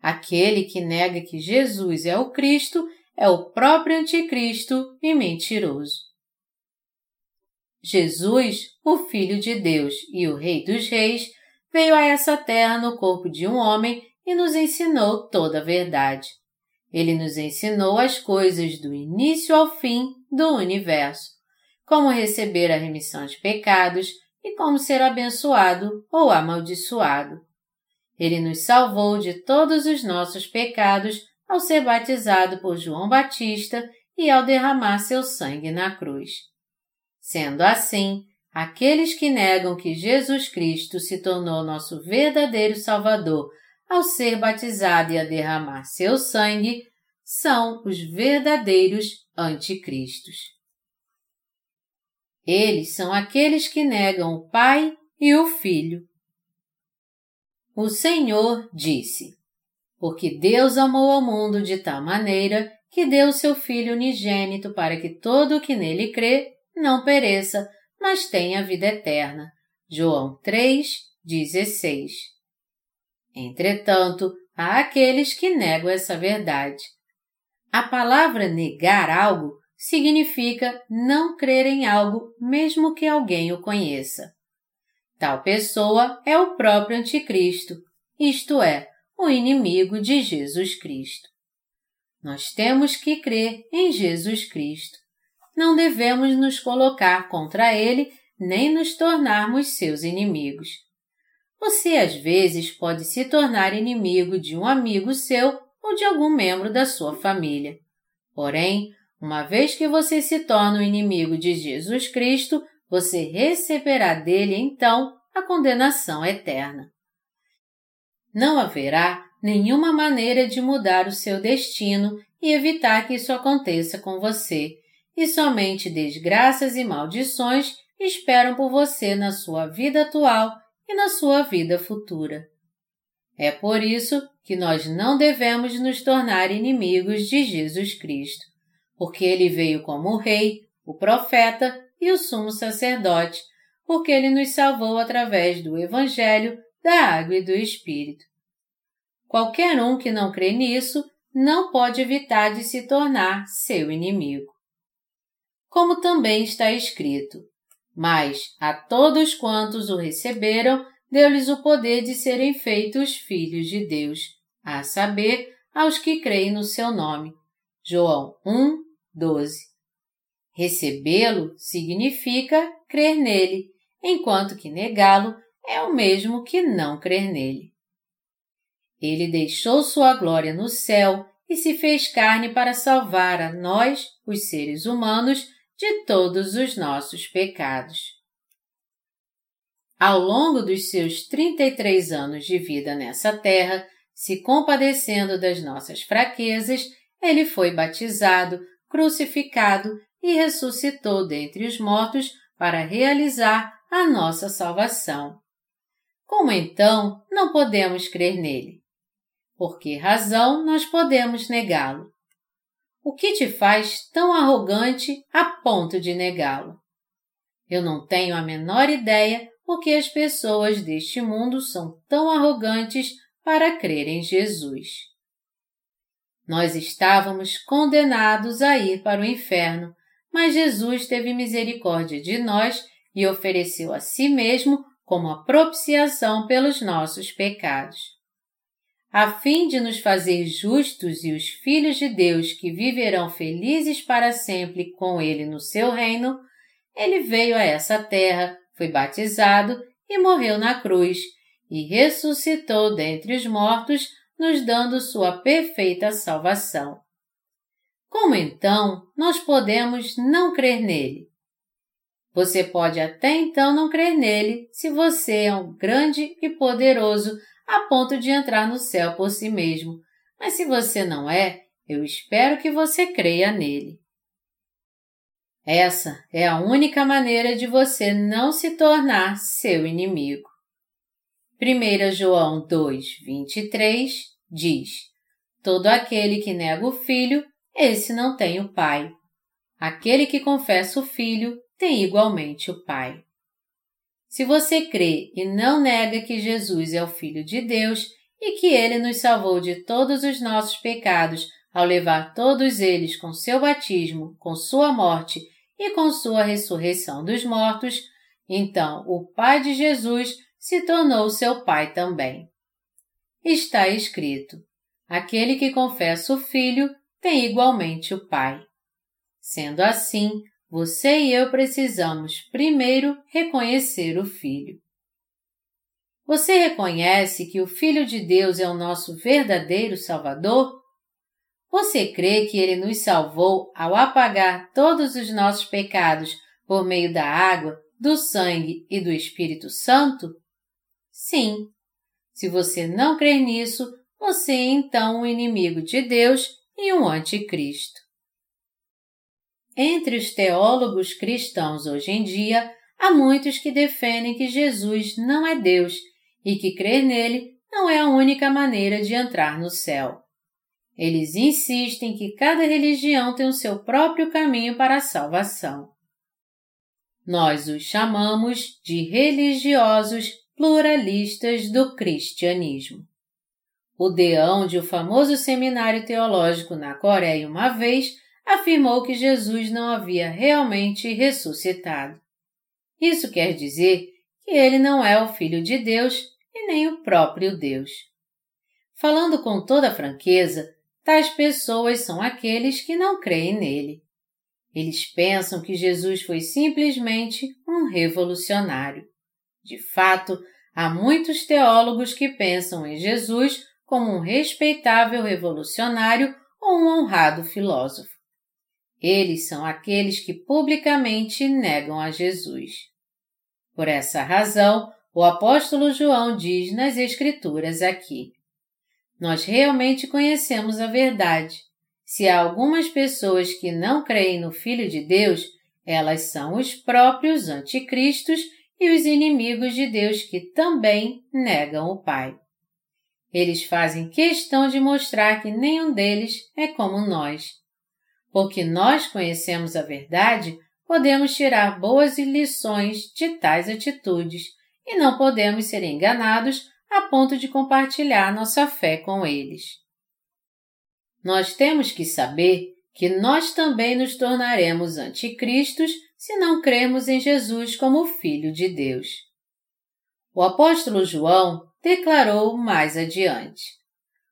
Aquele que nega que Jesus é o Cristo é o próprio Anticristo e mentiroso. Jesus, o Filho de Deus e o Rei dos Reis, veio a essa terra no corpo de um homem e nos ensinou toda a verdade. Ele nos ensinou as coisas do início ao fim do universo, como receber a remissão de pecados e como ser abençoado ou amaldiçoado. Ele nos salvou de todos os nossos pecados ao ser batizado por João Batista e ao derramar seu sangue na cruz. Sendo assim, aqueles que negam que Jesus Cristo se tornou nosso verdadeiro Salvador ao ser batizado e a derramar seu sangue, são os verdadeiros anticristos. Eles são aqueles que negam o Pai e o Filho. O Senhor disse: Porque Deus amou ao mundo de tal maneira que deu seu Filho unigênito para que todo o que nele crê não pereça, mas tenha vida eterna. João 3, 16. Entretanto, há aqueles que negam essa verdade. A palavra negar algo significa não crer em algo mesmo que alguém o conheça. Tal pessoa é o próprio Anticristo, isto é, o inimigo de Jesus Cristo. Nós temos que crer em Jesus Cristo. Não devemos nos colocar contra ele nem nos tornarmos seus inimigos. Você às vezes pode se tornar inimigo de um amigo seu ou de algum membro da sua família. Porém, uma vez que você se torna o inimigo de Jesus Cristo, você receberá dele então a condenação eterna. Não haverá nenhuma maneira de mudar o seu destino e evitar que isso aconteça com você, e somente desgraças e maldições esperam por você na sua vida atual e na sua vida futura. É por isso que nós não devemos nos tornar inimigos de Jesus Cristo, porque ele veio como o Rei, o Profeta e o Sumo Sacerdote, porque ele nos salvou através do Evangelho, da Água e do Espírito. Qualquer um que não crê nisso não pode evitar de se tornar seu inimigo. Como também está escrito: Mas a todos quantos o receberam, deu-lhes o poder de serem feitos filhos de Deus, a saber, aos que creem no seu nome. João 1, 12. Recebê-lo significa crer nele, enquanto que negá-lo é o mesmo que não crer nele. Ele deixou sua glória no céu e se fez carne para salvar a nós, os seres humanos, de todos os nossos pecados. Ao longo dos seus 33 anos de vida nessa terra, se compadecendo das nossas fraquezas, ele foi batizado, crucificado e ressuscitou dentre os mortos para realizar a nossa salvação. Como então não podemos crer nele? Por que razão nós podemos negá-lo? O que te faz tão arrogante a ponto de negá-lo? Eu não tenho a menor ideia porque as pessoas deste mundo são tão arrogantes para crer em Jesus. Nós estávamos condenados a ir para o inferno, mas Jesus teve misericórdia de nós e ofereceu a si mesmo como a propiciação pelos nossos pecados. A fim de nos fazer justos e os filhos de Deus que viverão felizes para sempre com Ele no seu reino, Ele veio a essa terra foi batizado e morreu na cruz, e ressuscitou dentre os mortos, nos dando sua perfeita salvação. Como então nós podemos não crer nele? Você pode até então não crer nele se você é um grande e poderoso a ponto de entrar no céu por si mesmo, mas se você não é, eu espero que você creia nele. Essa é a única maneira de você não se tornar seu inimigo. 1 João 2, 23 diz: Todo aquele que nega o filho, esse não tem o pai. Aquele que confessa o filho, tem igualmente o pai. Se você crê e não nega que Jesus é o Filho de Deus e que ele nos salvou de todos os nossos pecados ao levar todos eles com seu batismo, com sua morte e com sua ressurreição dos mortos, então o Pai de Jesus se tornou seu Pai também. Está escrito: aquele que confessa o Filho tem igualmente o Pai. Sendo assim, você e eu precisamos primeiro reconhecer o Filho. Você reconhece que o Filho de Deus é o nosso verdadeiro Salvador? Você crê que ele nos salvou ao apagar todos os nossos pecados por meio da água, do sangue e do Espírito Santo? Sim. Se você não crer nisso, você é então um inimigo de Deus e um anticristo. Entre os teólogos cristãos hoje em dia, há muitos que defendem que Jesus não é Deus e que crer nele não é a única maneira de entrar no céu. Eles insistem que cada religião tem o seu próprio caminho para a salvação. Nós os chamamos de religiosos pluralistas do cristianismo. O deão de um famoso seminário teológico na Coreia uma vez afirmou que Jesus não havia realmente ressuscitado. Isso quer dizer que ele não é o Filho de Deus e nem o próprio Deus. Falando com toda franqueza, Tais pessoas são aqueles que não creem nele. Eles pensam que Jesus foi simplesmente um revolucionário. De fato, há muitos teólogos que pensam em Jesus como um respeitável revolucionário ou um honrado filósofo. Eles são aqueles que publicamente negam a Jesus. Por essa razão, o apóstolo João diz nas Escrituras aqui: nós realmente conhecemos a verdade. Se há algumas pessoas que não creem no Filho de Deus, elas são os próprios anticristos e os inimigos de Deus que também negam o Pai. Eles fazem questão de mostrar que nenhum deles é como nós. Porque nós conhecemos a verdade, podemos tirar boas lições de tais atitudes e não podemos ser enganados a ponto de compartilhar nossa fé com eles. Nós temos que saber que nós também nos tornaremos anticristos se não crermos em Jesus como Filho de Deus. O apóstolo João declarou mais adiante: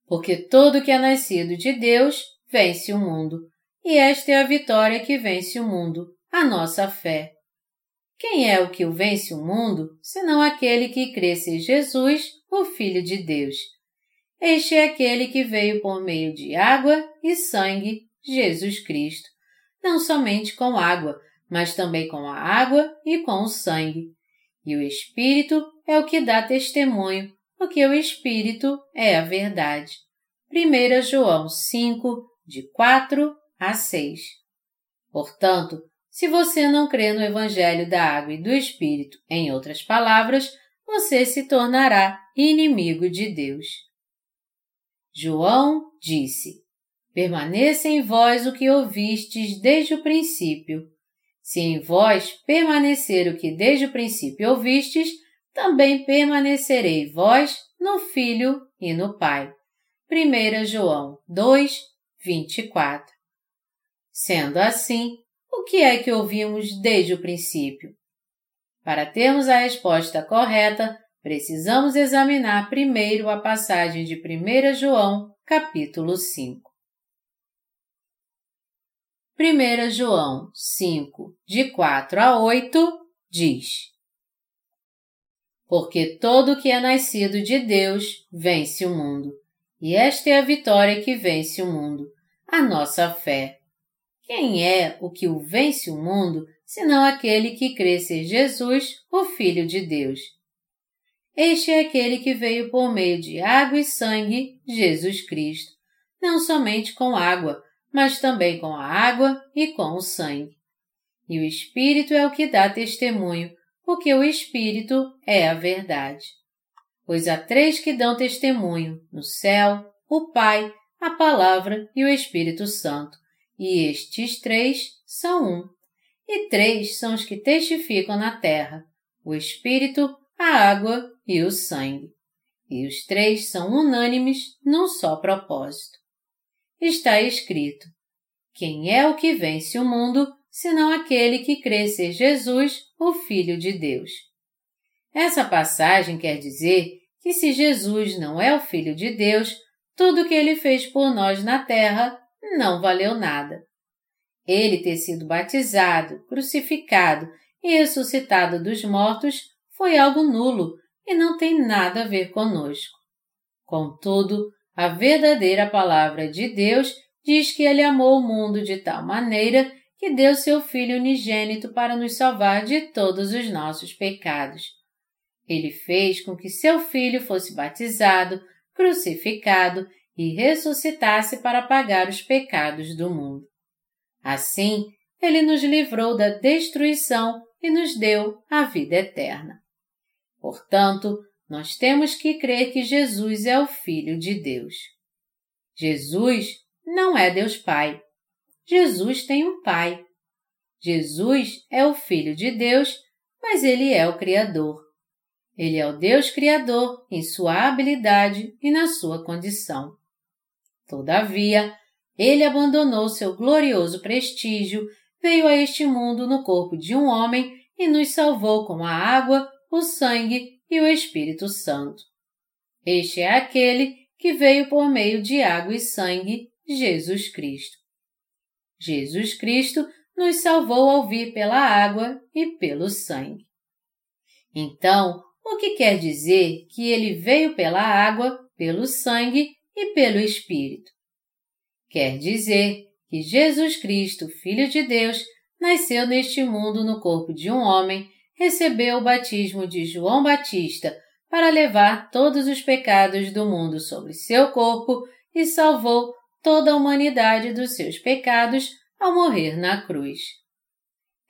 Porque todo que é nascido de Deus vence o mundo, e esta é a vitória que vence o mundo, a nossa fé. Quem é o que o vence o mundo, senão aquele que crê ser Jesus, o Filho de Deus? Este é aquele que veio por meio de água e sangue, Jesus Cristo, não somente com água, mas também com a água e com o sangue. E o Espírito é o que dá testemunho, porque o Espírito é a verdade. 1 João 5, de 4 a 6. Portanto, se você não crê no Evangelho da Água e do Espírito, em outras palavras, você se tornará inimigo de Deus. João disse: Permaneça em vós o que ouvistes desde o princípio. Se em vós permanecer o que desde o princípio ouvistes, também permanecerei vós no Filho e no Pai. 1 João 2, 24. Sendo assim, o que é que ouvimos desde o princípio? Para termos a resposta correta, precisamos examinar primeiro a passagem de 1 João, capítulo 5. 1 João 5, de 4 a 8, diz: Porque todo que é nascido de Deus vence o mundo, e esta é a vitória que vence o mundo, a nossa fé. Quem é o que o vence o mundo, senão aquele que crê ser Jesus, o Filho de Deus? Este é aquele que veio por meio de água e sangue, Jesus Cristo, não somente com água, mas também com a água e com o sangue. e o Espírito é o que dá testemunho, porque o Espírito é a verdade. Pois há três que dão testemunho, no céu, o Pai, a Palavra e o Espírito Santo, e estes três são um. E três são os que testificam na terra: o Espírito, a água e o sangue. E os três são unânimes num só propósito. Está escrito: Quem é o que vence o mundo, senão aquele que crê ser Jesus, o Filho de Deus? Essa passagem quer dizer que se Jesus não é o Filho de Deus, tudo o que ele fez por nós na terra não valeu nada. Ele ter sido batizado, crucificado e ressuscitado dos mortos foi algo nulo e não tem nada a ver conosco. Contudo, a verdadeira palavra de Deus diz que ele amou o mundo de tal maneira que deu seu Filho unigênito para nos salvar de todos os nossos pecados. Ele fez com que seu Filho fosse batizado, crucificado e ressuscitasse para pagar os pecados do mundo. Assim, ele nos livrou da destruição e nos deu a vida eterna. Portanto, nós temos que crer que Jesus é o Filho de Deus. Jesus não é Deus Pai. Jesus tem um Pai. Jesus é o Filho de Deus, mas ele é o Criador. Ele é o Deus Criador em sua habilidade e na sua condição. Todavia, ele abandonou seu glorioso prestígio, veio a este mundo no corpo de um homem e nos salvou com a água, o sangue e o Espírito Santo. Este é aquele que veio por meio de água e sangue, Jesus Cristo. Jesus Cristo nos salvou ao vir pela água e pelo sangue. Então, o que quer dizer que ele veio pela água, pelo sangue e pelo Espírito. Quer dizer que Jesus Cristo, Filho de Deus, nasceu neste mundo no corpo de um homem, recebeu o batismo de João Batista para levar todos os pecados do mundo sobre seu corpo e salvou toda a humanidade dos seus pecados ao morrer na cruz.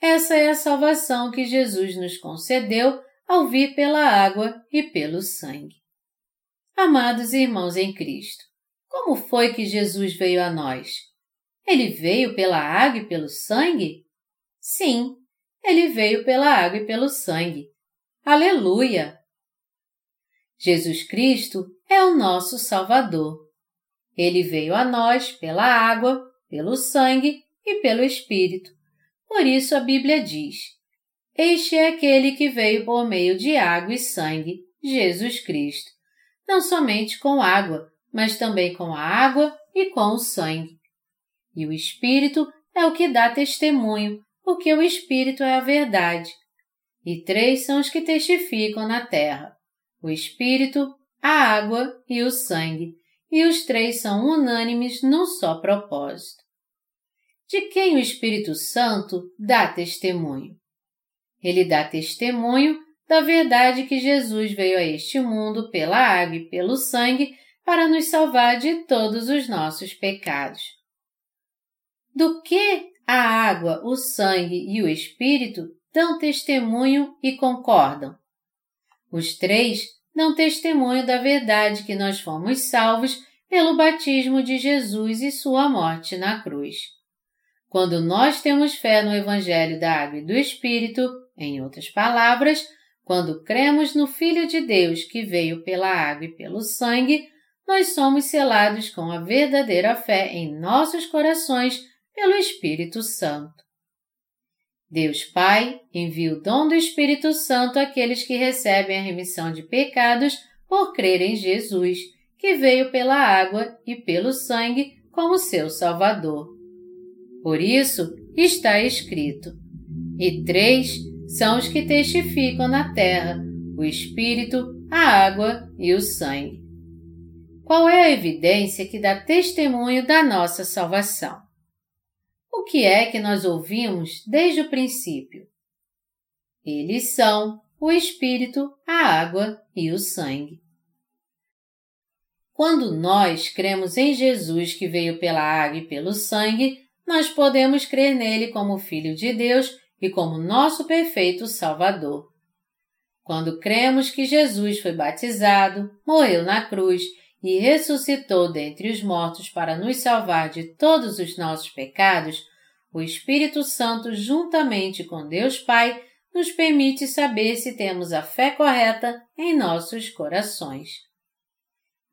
Essa é a salvação que Jesus nos concedeu ao vir pela água e pelo sangue. Amados irmãos em Cristo, como foi que Jesus veio a nós? Ele veio pela água e pelo sangue? Sim, ele veio pela água e pelo sangue. Aleluia! Jesus Cristo é o nosso Salvador. Ele veio a nós pela água, pelo sangue e pelo Espírito. Por isso a Bíblia diz: Este é aquele que veio por meio de água e sangue, Jesus Cristo não somente com água, mas também com a água e com o sangue. E o Espírito é o que dá testemunho, porque o Espírito é a verdade. E três são os que testificam na terra: o Espírito, a água e o sangue, e os três são unânimes num só propósito. De quem o Espírito Santo dá testemunho? Ele dá testemunho da verdade que Jesus veio a este mundo pela água e pelo sangue para nos salvar de todos os nossos pecados. Do que a água, o sangue e o Espírito dão testemunho e concordam? Os três dão testemunho da verdade que nós fomos salvos pelo batismo de Jesus e sua morte na cruz. Quando nós temos fé no Evangelho da Água e do Espírito, em outras palavras, quando cremos no Filho de Deus que veio pela água e pelo sangue, nós somos selados com a verdadeira fé em nossos corações pelo Espírito Santo. Deus Pai envia o dom do Espírito Santo àqueles que recebem a remissão de pecados por crer em Jesus, que veio pela água e pelo sangue como seu Salvador. Por isso está escrito: E três são os que testificam na terra, o Espírito, a água e o sangue. Qual é a evidência que dá testemunho da nossa salvação? O que é que nós ouvimos desde o princípio? Eles são o Espírito, a água e o sangue. Quando nós cremos em Jesus que veio pela água e pelo sangue, nós podemos crer nele como Filho de Deus e como nosso perfeito Salvador. Quando cremos que Jesus foi batizado, morreu na cruz e ressuscitou dentre os mortos para nos salvar de todos os nossos pecados, o Espírito Santo, juntamente com Deus Pai, nos permite saber se temos a fé correta em nossos corações.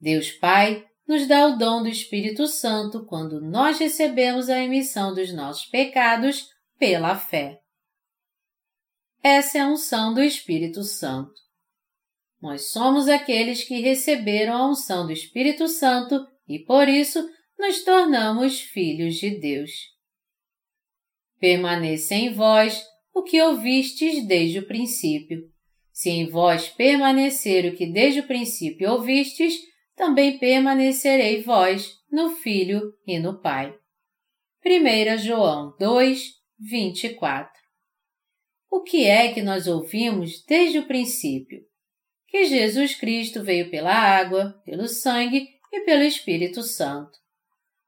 Deus Pai nos dá o dom do Espírito Santo quando nós recebemos a emissão dos nossos pecados pela fé. Essa é a unção do Espírito Santo. Nós somos aqueles que receberam a unção do Espírito Santo e, por isso, nos tornamos filhos de Deus. Permaneça em vós o que ouvistes desde o princípio. Se em vós permanecer o que desde o princípio ouvistes, também permanecerei vós no Filho e no Pai. 1 João 2, 24 O que é que nós ouvimos desde o princípio? Que Jesus Cristo veio pela água, pelo sangue e pelo Espírito Santo.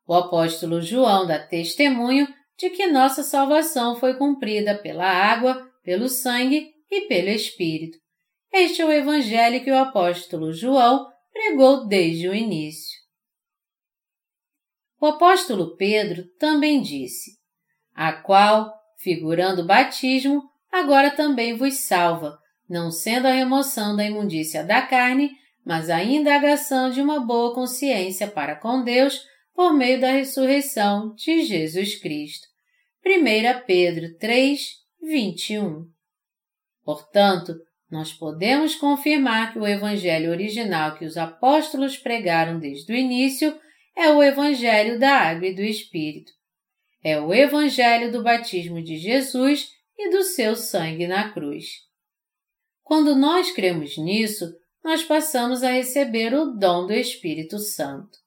O apóstolo João dá testemunho de que nossa salvação foi cumprida pela água, pelo sangue e pelo Espírito. Este é o Evangelho que o apóstolo João pregou desde o início. O apóstolo Pedro também disse: A qual, figurando o batismo, agora também vos salva, não sendo a remoção da imundícia da carne, mas a indagação de uma boa consciência para com Deus por meio da ressurreição de Jesus Cristo. 1 Pedro 3, 21. Portanto, nós podemos confirmar que o Evangelho original que os apóstolos pregaram desde o início é o Evangelho da Água e do Espírito. É o Evangelho do batismo de Jesus e do seu sangue na cruz. Quando nós cremos nisso, nós passamos a receber o dom do Espírito Santo.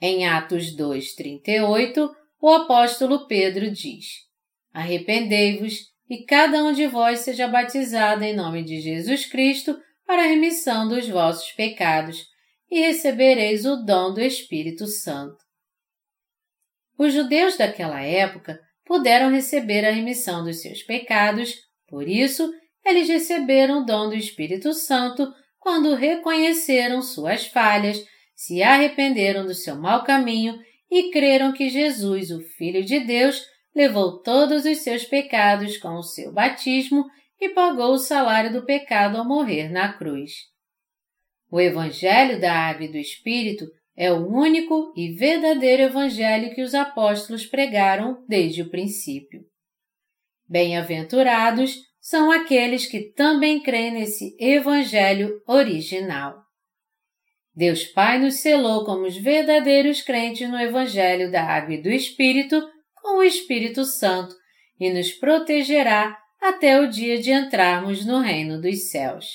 Em Atos 2:38, o apóstolo Pedro diz: Arrependei-vos e cada um de vós seja batizado em nome de Jesus Cristo para a remissão dos vossos pecados, e recebereis o dom do Espírito Santo. Os judeus daquela época puderam receber a remissão dos seus pecados, por isso eles receberam o dom do Espírito Santo quando reconheceram suas falhas se arrependeram do seu mau caminho e creram que Jesus, o Filho de Deus, levou todos os seus pecados com o seu batismo e pagou o salário do pecado ao morrer na cruz. O Evangelho da Água e do Espírito é o único e verdadeiro Evangelho que os apóstolos pregaram desde o princípio. Bem-aventurados são aqueles que também creem nesse Evangelho original. Deus Pai nos selou como os verdadeiros crentes no Evangelho da Água e do Espírito com o Espírito Santo e nos protegerá até o dia de entrarmos no reino dos céus.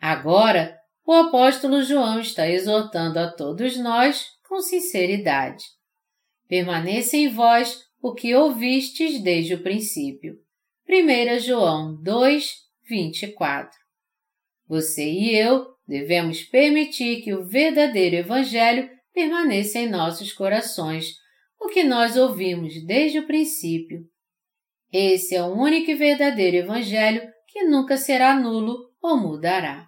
Agora, o apóstolo João está exortando a todos nós com sinceridade. Permaneça em vós o que ouvistes desde o princípio. 1 João 2, 24. Você e eu Devemos permitir que o verdadeiro Evangelho permaneça em nossos corações, o que nós ouvimos desde o princípio. Esse é o único e verdadeiro Evangelho que nunca será nulo ou mudará.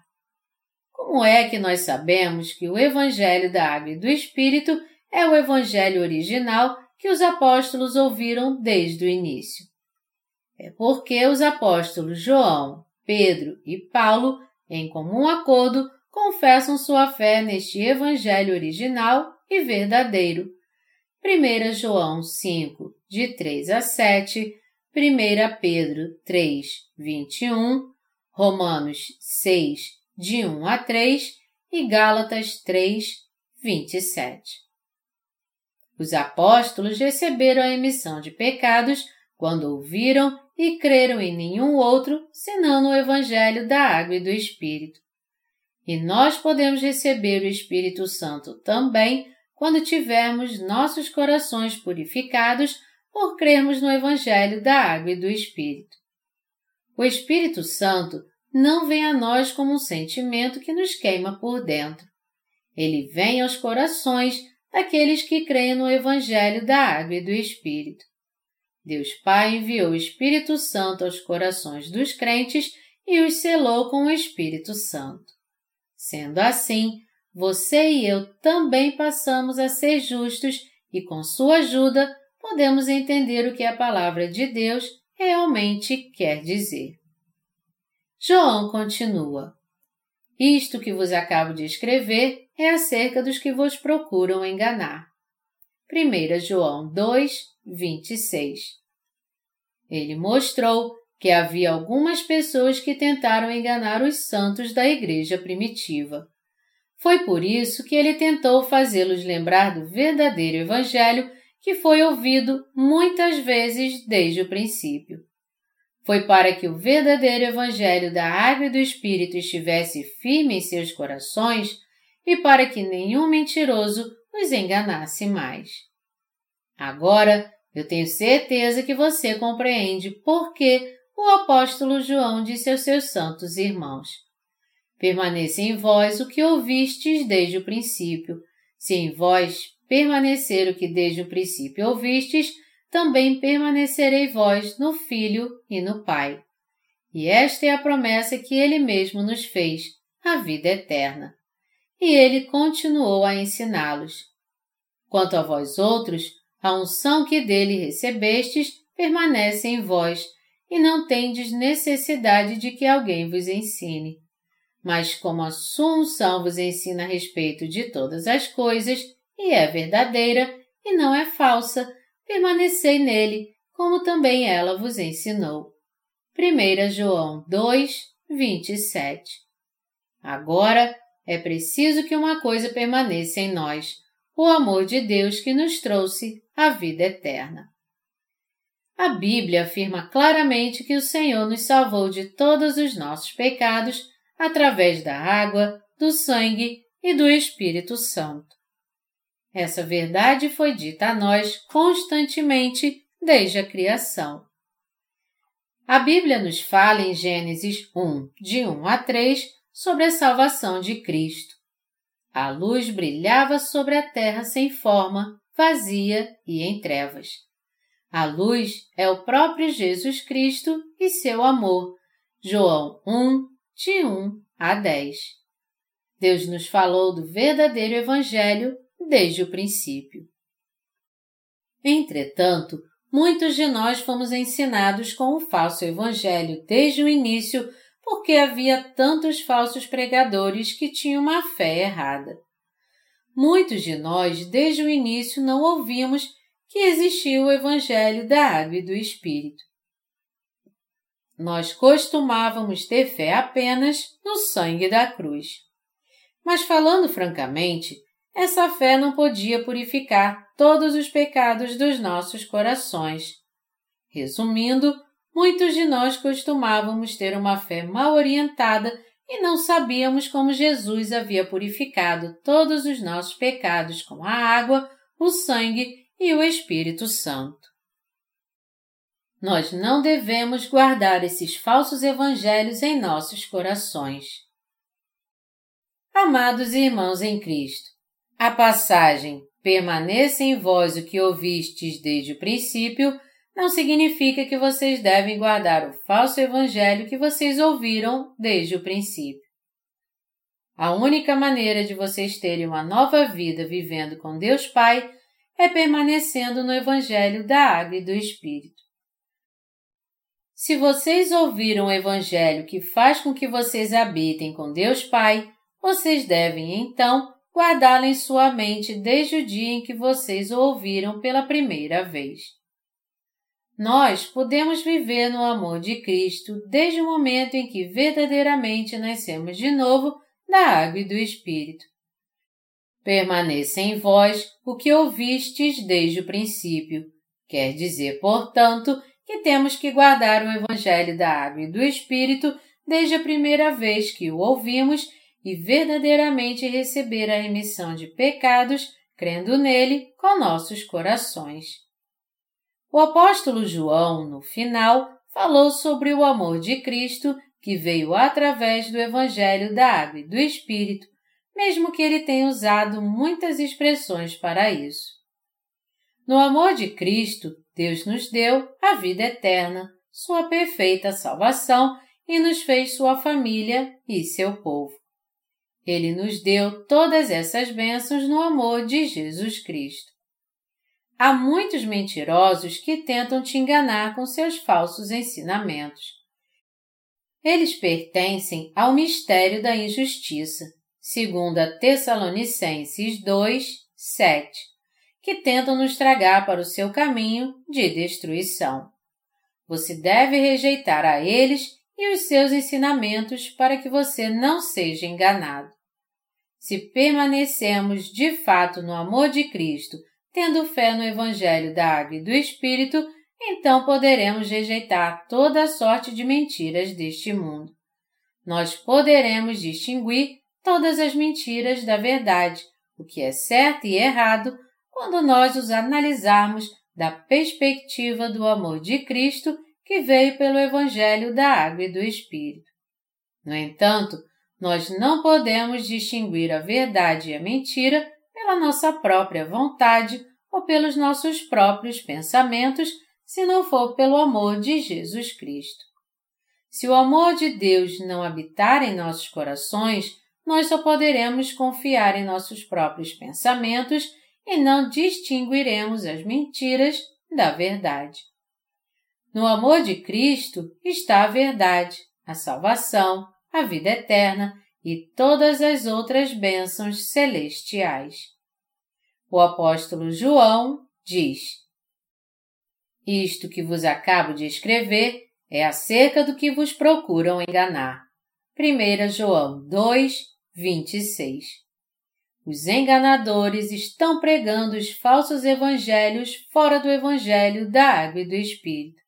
Como é que nós sabemos que o Evangelho da Água e do Espírito é o Evangelho original que os apóstolos ouviram desde o início? É porque os apóstolos João, Pedro e Paulo em comum acordo, confessam sua fé neste Evangelho original e verdadeiro. 1 João 5, de 3 a 7, 1 Pedro 3, 21, Romanos 6, de 1 a 3 e Gálatas 3, 27. Os apóstolos receberam a emissão de pecados quando ouviram e creram em nenhum outro senão no Evangelho da Água e do Espírito. E nós podemos receber o Espírito Santo também quando tivermos nossos corações purificados por crermos no Evangelho da Água e do Espírito. O Espírito Santo não vem a nós como um sentimento que nos queima por dentro. Ele vem aos corações daqueles que creem no Evangelho da Água e do Espírito. Deus Pai enviou o Espírito Santo aos corações dos crentes e os selou com o Espírito Santo. Sendo assim, você e eu também passamos a ser justos e, com sua ajuda, podemos entender o que a palavra de Deus realmente quer dizer. João continua. Isto que vos acabo de escrever é acerca dos que vos procuram enganar. 1 João 2, 26 Ele mostrou que havia algumas pessoas que tentaram enganar os santos da igreja primitiva. Foi por isso que ele tentou fazê-los lembrar do verdadeiro Evangelho que foi ouvido muitas vezes desde o princípio. Foi para que o verdadeiro Evangelho da Água e do Espírito estivesse firme em seus corações e para que nenhum mentiroso os enganasse mais. Agora, eu tenho certeza que você compreende por que o apóstolo João disse aos seus santos irmãos: Permaneça em vós o que ouvistes desde o princípio. Se em vós permanecer o que desde o princípio ouvistes, também permanecerei vós no Filho e no Pai. E esta é a promessa que ele mesmo nos fez, a vida eterna. E ele continuou a ensiná-los. Quanto a vós outros, a unção que dele recebestes permanece em vós, e não tendes necessidade de que alguém vos ensine. Mas como a sua unção vos ensina a respeito de todas as coisas, e é verdadeira, e não é falsa, permanecei nele, como também ela vos ensinou. 1 João 2, 27 Agora, é preciso que uma coisa permaneça em nós, o amor de Deus que nos trouxe a vida eterna. A Bíblia afirma claramente que o Senhor nos salvou de todos os nossos pecados através da água, do sangue e do Espírito Santo. Essa verdade foi dita a nós constantemente desde a criação. A Bíblia nos fala em Gênesis 1, de 1 a 3, sobre a salvação de Cristo. A luz brilhava sobre a terra sem forma, vazia e em trevas. A luz é o próprio Jesus Cristo e seu amor. João 1, de 1 a 10. Deus nos falou do verdadeiro Evangelho desde o princípio. Entretanto, muitos de nós fomos ensinados com o falso Evangelho desde o início porque havia tantos falsos pregadores que tinham uma fé errada. Muitos de nós, desde o início, não ouvimos que existia o Evangelho da Água e do Espírito. Nós costumávamos ter fé apenas no sangue da cruz. Mas falando francamente, essa fé não podia purificar todos os pecados dos nossos corações. Resumindo, muitos de nós costumávamos ter uma fé mal orientada e não sabíamos como Jesus havia purificado todos os nossos pecados com a água, o sangue e o Espírito Santo. Nós não devemos guardar esses falsos evangelhos em nossos corações. Amados irmãos em Cristo, a passagem permaneça em vós o que ouvistes desde o princípio não significa que vocês devem guardar o falso evangelho que vocês ouviram desde o princípio. A única maneira de vocês terem uma nova vida vivendo com Deus Pai é permanecendo no evangelho da água e do Espírito. Se vocês ouviram o evangelho que faz com que vocês habitem com Deus Pai, vocês devem então guardá-lo em sua mente desde o dia em que vocês o ouviram pela primeira vez. Nós podemos viver no amor de Cristo desde o momento em que verdadeiramente nascemos de novo da água e do Espírito. Permaneça em vós o que ouvistes desde o princípio. Quer dizer, portanto, que temos que guardar o Evangelho da água e do Espírito desde a primeira vez que o ouvimos e verdadeiramente receber a remissão de pecados, crendo nele com nossos corações. O apóstolo João, no final, falou sobre o amor de Cristo que veio através do Evangelho da Água e do Espírito, mesmo que ele tenha usado muitas expressões para isso. No amor de Cristo, Deus nos deu a vida eterna, sua perfeita salvação e nos fez sua família e seu povo. Ele nos deu todas essas bênçãos no amor de Jesus Cristo. Há muitos mentirosos que tentam te enganar com seus falsos ensinamentos. Eles pertencem ao mistério da injustiça, segundo a Tessalonicenses 2, 7, que tentam nos tragar para o seu caminho de destruição. Você deve rejeitar a eles e os seus ensinamentos para que você não seja enganado. Se permanecemos de fato no amor de Cristo, tendo fé no Evangelho da Água e do Espírito, então poderemos rejeitar toda a sorte de mentiras deste mundo. Nós poderemos distinguir todas as mentiras da verdade, o que é certo e errado, quando nós os analisarmos da perspectiva do amor de Cristo que veio pelo Evangelho da Água e do Espírito. No entanto, nós não podemos distinguir a verdade e a mentira pela nossa própria vontade ou pelos nossos próprios pensamentos, se não for pelo amor de Jesus Cristo. Se o amor de Deus não habitar em nossos corações, nós só poderemos confiar em nossos próprios pensamentos e não distinguiremos as mentiras da verdade. No amor de Cristo está a verdade, a salvação, a vida eterna e todas as outras bênçãos celestiais. O apóstolo João diz: Isto que vos acabo de escrever é acerca do que vos procuram enganar. 1 João 2, 26. Os enganadores estão pregando os falsos evangelhos fora do evangelho da água e do Espírito.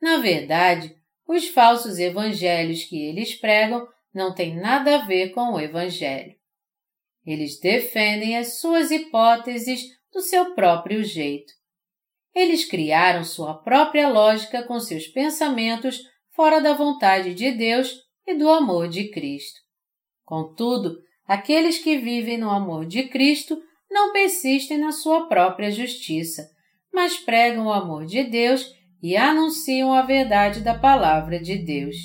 Na verdade, os falsos evangelhos que eles pregam não têm nada a ver com o Evangelho. Eles defendem as suas hipóteses do seu próprio jeito. Eles criaram sua própria lógica com seus pensamentos fora da vontade de Deus e do amor de Cristo. Contudo, aqueles que vivem no amor de Cristo não persistem na sua própria justiça, mas pregam o amor de Deus e anunciam a verdade da palavra de Deus.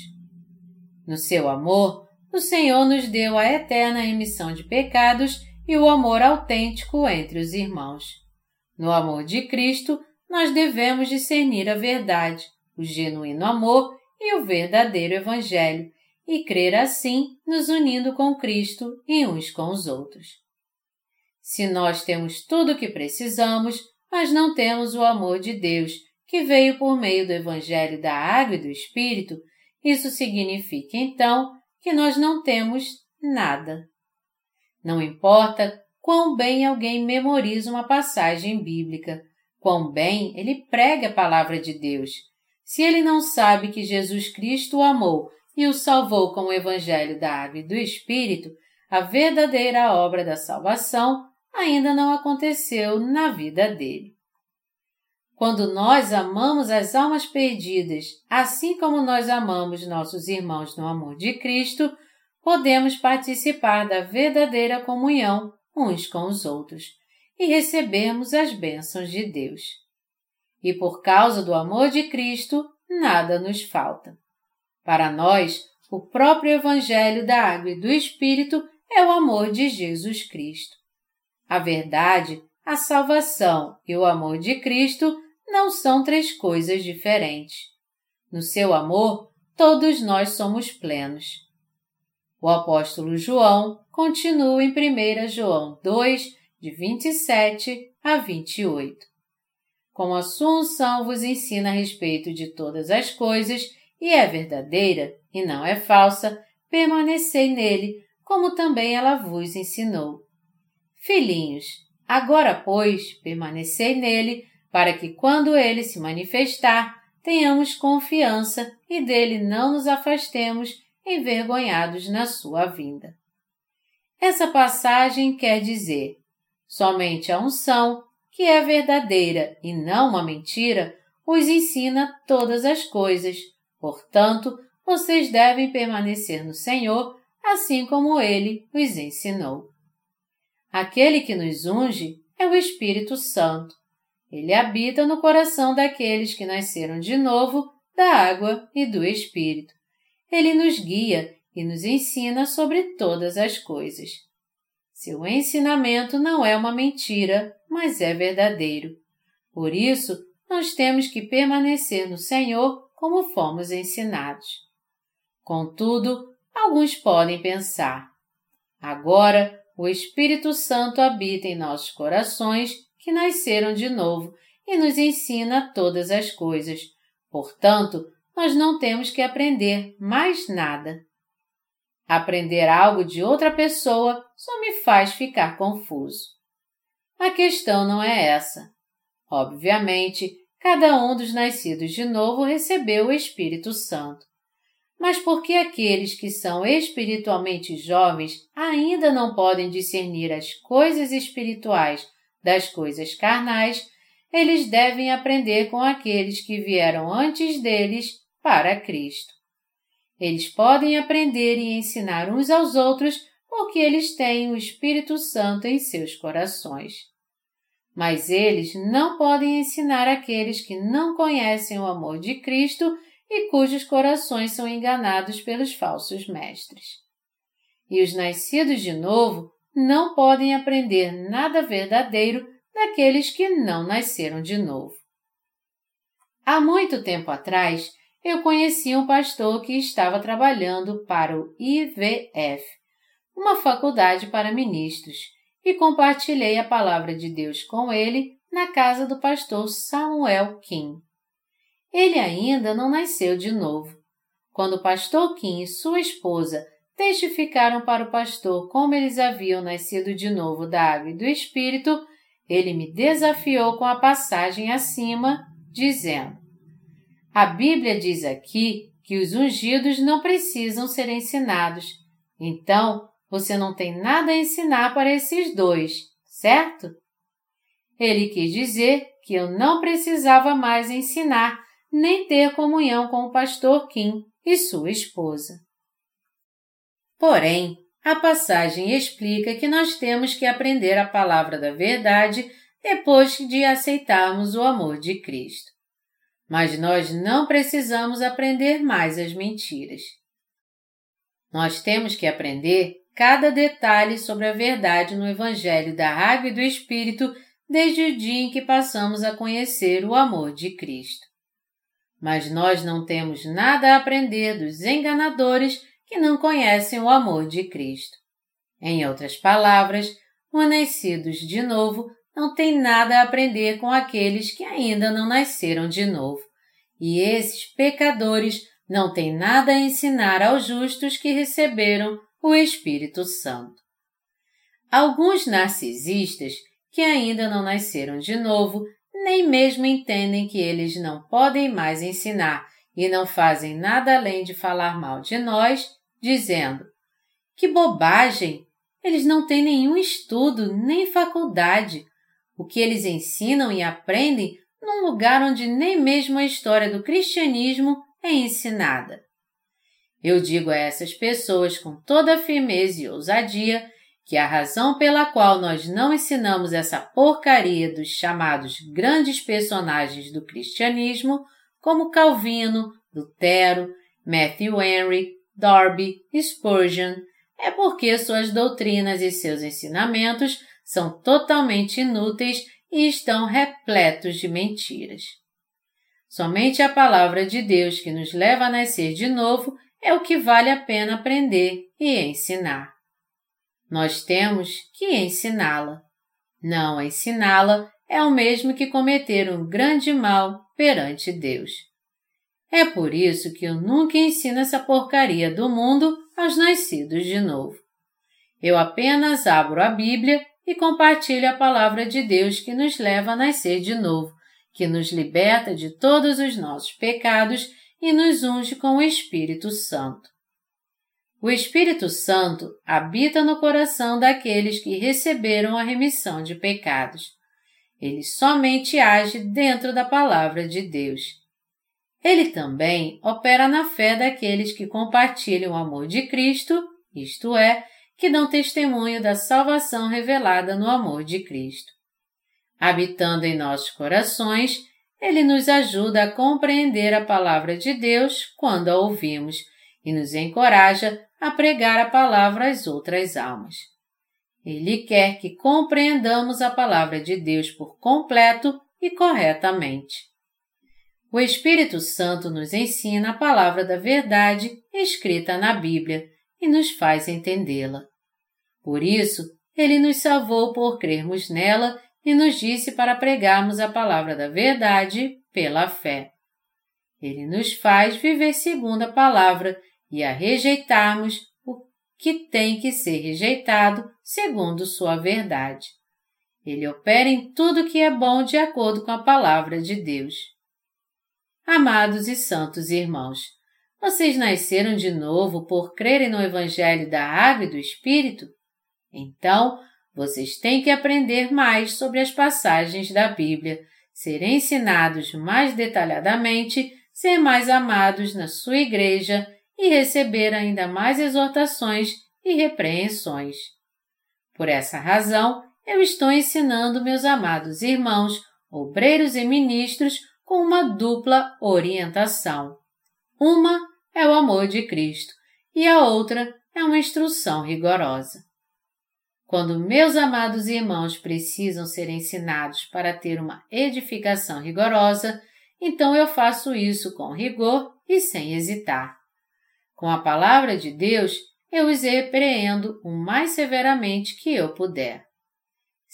No seu amor, o Senhor nos deu a eterna emissão de pecados e o amor autêntico entre os irmãos. No amor de Cristo, nós devemos discernir a verdade, o genuíno amor e o verdadeiro Evangelho, e crer assim, nos unindo com Cristo e uns com os outros. Se nós temos tudo o que precisamos, mas não temos o amor de Deus, que veio por meio do Evangelho da Água e do Espírito, isso significa então que nós não temos nada. Não importa quão bem alguém memoriza uma passagem bíblica, quão bem ele prega a palavra de Deus. Se ele não sabe que Jesus Cristo o amou e o salvou com o Evangelho da Água e do Espírito, a verdadeira obra da salvação ainda não aconteceu na vida dele. Quando nós amamos as almas perdidas, assim como nós amamos nossos irmãos no amor de Cristo, podemos participar da verdadeira comunhão uns com os outros e recebermos as bênçãos de Deus. E por causa do amor de Cristo, nada nos falta. Para nós, o próprio Evangelho da Água e do Espírito é o amor de Jesus Cristo. A verdade, a salvação e o amor de Cristo não são três coisas diferentes. No seu amor, todos nós somos plenos. O apóstolo João continua em 1 João 2, de 27 a 28. Como a sua unção vos ensina a respeito de todas as coisas e é verdadeira e não é falsa, permanecei nele, como também ela vos ensinou. Filhinhos, agora, pois, permanecei nele, para que quando ele se manifestar, tenhamos confiança e dele não nos afastemos envergonhados na sua vinda. Essa passagem quer dizer: somente a unção, que é verdadeira e não uma mentira, os ensina todas as coisas. Portanto, vocês devem permanecer no Senhor, assim como ele os ensinou. Aquele que nos unge é o Espírito Santo. Ele habita no coração daqueles que nasceram de novo da água e do Espírito. Ele nos guia e nos ensina sobre todas as coisas. Seu ensinamento não é uma mentira, mas é verdadeiro. Por isso, nós temos que permanecer no Senhor como fomos ensinados. Contudo, alguns podem pensar: agora o Espírito Santo habita em nossos corações que nasceram de novo e nos ensina todas as coisas. Portanto, nós não temos que aprender mais nada. Aprender algo de outra pessoa só me faz ficar confuso. A questão não é essa. Obviamente, cada um dos nascidos de novo recebeu o Espírito Santo. Mas por que aqueles que são espiritualmente jovens ainda não podem discernir as coisas espirituais das coisas carnais, eles devem aprender com aqueles que vieram antes deles para Cristo. Eles podem aprender e ensinar uns aos outros porque eles têm o Espírito Santo em seus corações. Mas eles não podem ensinar aqueles que não conhecem o amor de Cristo e cujos corações são enganados pelos falsos mestres. E os nascidos de novo não podem aprender nada verdadeiro daqueles que não nasceram de novo. Há muito tempo atrás, eu conheci um pastor que estava trabalhando para o IVF, uma faculdade para ministros, e compartilhei a palavra de Deus com ele na casa do pastor Samuel Kim. Ele ainda não nasceu de novo. Quando o pastor Kim e sua esposa testificaram para o pastor como eles haviam nascido de novo da água e do Espírito, ele me desafiou com a passagem acima, dizendo: A Bíblia diz aqui que os ungidos não precisam ser ensinados. Então, você não tem nada a ensinar para esses dois, certo? Ele quis dizer que eu não precisava mais ensinar nem ter comunhão com o pastor Kim e sua esposa. Porém, a passagem explica que nós temos que aprender a palavra da verdade depois de aceitarmos o amor de Cristo. Mas nós não precisamos aprender mais as mentiras. Nós temos que aprender cada detalhe sobre a verdade no Evangelho da Água e do Espírito desde o dia em que passamos a conhecer o amor de Cristo. Mas nós não temos nada a aprender dos enganadores que não conhecem o amor de Cristo. Em outras palavras, os nascidos de novo não têm nada a aprender com aqueles que ainda não nasceram de novo. E esses pecadores não têm nada a ensinar aos justos que receberam o Espírito Santo. Alguns narcisistas que ainda não nasceram de novo nem mesmo entendem que eles não podem mais ensinar e não fazem nada além de falar mal de nós, dizendo: Que bobagem! Eles não têm nenhum estudo, nem faculdade. O que eles ensinam e aprendem num lugar onde nem mesmo a história do cristianismo é ensinada. Eu digo a essas pessoas com toda firmeza e ousadia que a razão pela qual nós não ensinamos essa porcaria dos chamados grandes personagens do cristianismo, como Calvino, Lutero, Matthew Henry, Darby, Spurgeon, é porque suas doutrinas e seus ensinamentos são totalmente inúteis e estão repletos de mentiras. Somente a palavra de Deus que nos leva a nascer de novo é o que vale a pena aprender e ensinar. Nós temos que ensiná-la. Não ensiná-la é o mesmo que cometer um grande mal perante Deus. É por isso que eu nunca ensino essa porcaria do mundo aos nascidos de novo. Eu apenas abro a Bíblia e compartilho a palavra de Deus que nos leva a nascer de novo, que nos liberta de todos os nossos pecados e nos unge com o Espírito Santo. O Espírito Santo habita no coração daqueles que receberam a remissão de pecados. Ele somente age dentro da palavra de Deus. Ele também opera na fé daqueles que compartilham o amor de Cristo, isto é, que dão testemunho da salvação revelada no amor de Cristo. Habitando em nossos corações, ele nos ajuda a compreender a palavra de Deus quando a ouvimos e nos encoraja a pregar a palavra às outras almas. Ele quer que compreendamos a palavra de Deus por completo e corretamente. O Espírito Santo nos ensina a palavra da verdade escrita na Bíblia e nos faz entendê-la. Por isso, ele nos salvou por crermos nela e nos disse para pregarmos a palavra da verdade pela fé. Ele nos faz viver segundo a palavra e a rejeitarmos o que tem que ser rejeitado segundo sua verdade. Ele opera em tudo que é bom de acordo com a palavra de Deus. Amados e santos irmãos, vocês nasceram de novo por crerem no Evangelho da Água e do Espírito? Então, vocês têm que aprender mais sobre as passagens da Bíblia, ser ensinados mais detalhadamente, ser mais amados na sua igreja e receber ainda mais exortações e repreensões. Por essa razão, eu estou ensinando meus amados irmãos, obreiros e ministros com uma dupla orientação. Uma é o amor de Cristo e a outra é uma instrução rigorosa. Quando meus amados irmãos precisam ser ensinados para ter uma edificação rigorosa, então eu faço isso com rigor e sem hesitar. Com a palavra de Deus, eu os repreendo o mais severamente que eu puder.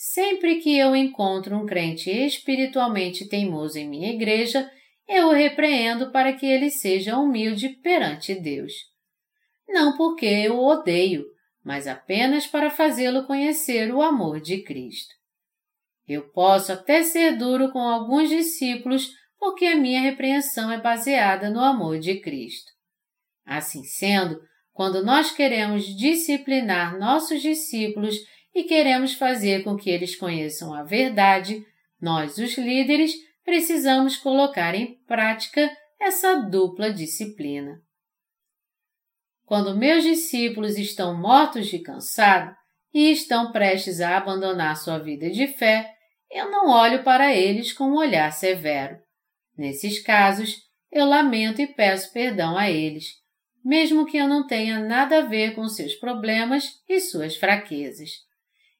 Sempre que eu encontro um crente espiritualmente teimoso em minha igreja, eu o repreendo para que ele seja humilde perante Deus. Não porque eu o odeio, mas apenas para fazê-lo conhecer o amor de Cristo. Eu posso até ser duro com alguns discípulos porque a minha repreensão é baseada no amor de Cristo. Assim sendo, quando nós queremos disciplinar nossos discípulos e queremos fazer com que eles conheçam a verdade, nós, os líderes, precisamos colocar em prática essa dupla disciplina. Quando meus discípulos estão mortos de cansado e estão prestes a abandonar sua vida de fé, eu não olho para eles com um olhar severo. Nesses casos, eu lamento e peço perdão a eles, mesmo que eu não tenha nada a ver com seus problemas e suas fraquezas.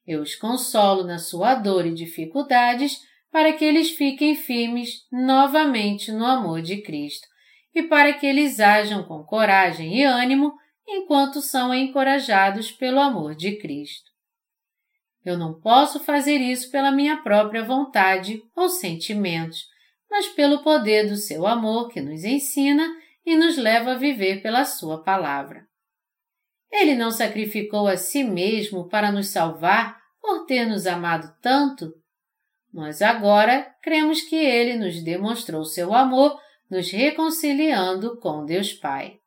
Eu os consolo na sua dor e dificuldades para que eles fiquem firmes novamente no amor de Cristo e para que eles ajam com coragem e ânimo enquanto são encorajados pelo amor de Cristo. Eu não posso fazer isso pela minha própria vontade ou sentimentos, mas pelo poder do seu amor que nos ensina e nos leva a viver pela sua palavra. Ele não sacrificou a si mesmo para nos salvar por ter nos amado tanto? Nós agora cremos que ele nos demonstrou seu amor nos reconciliando com Deus Pai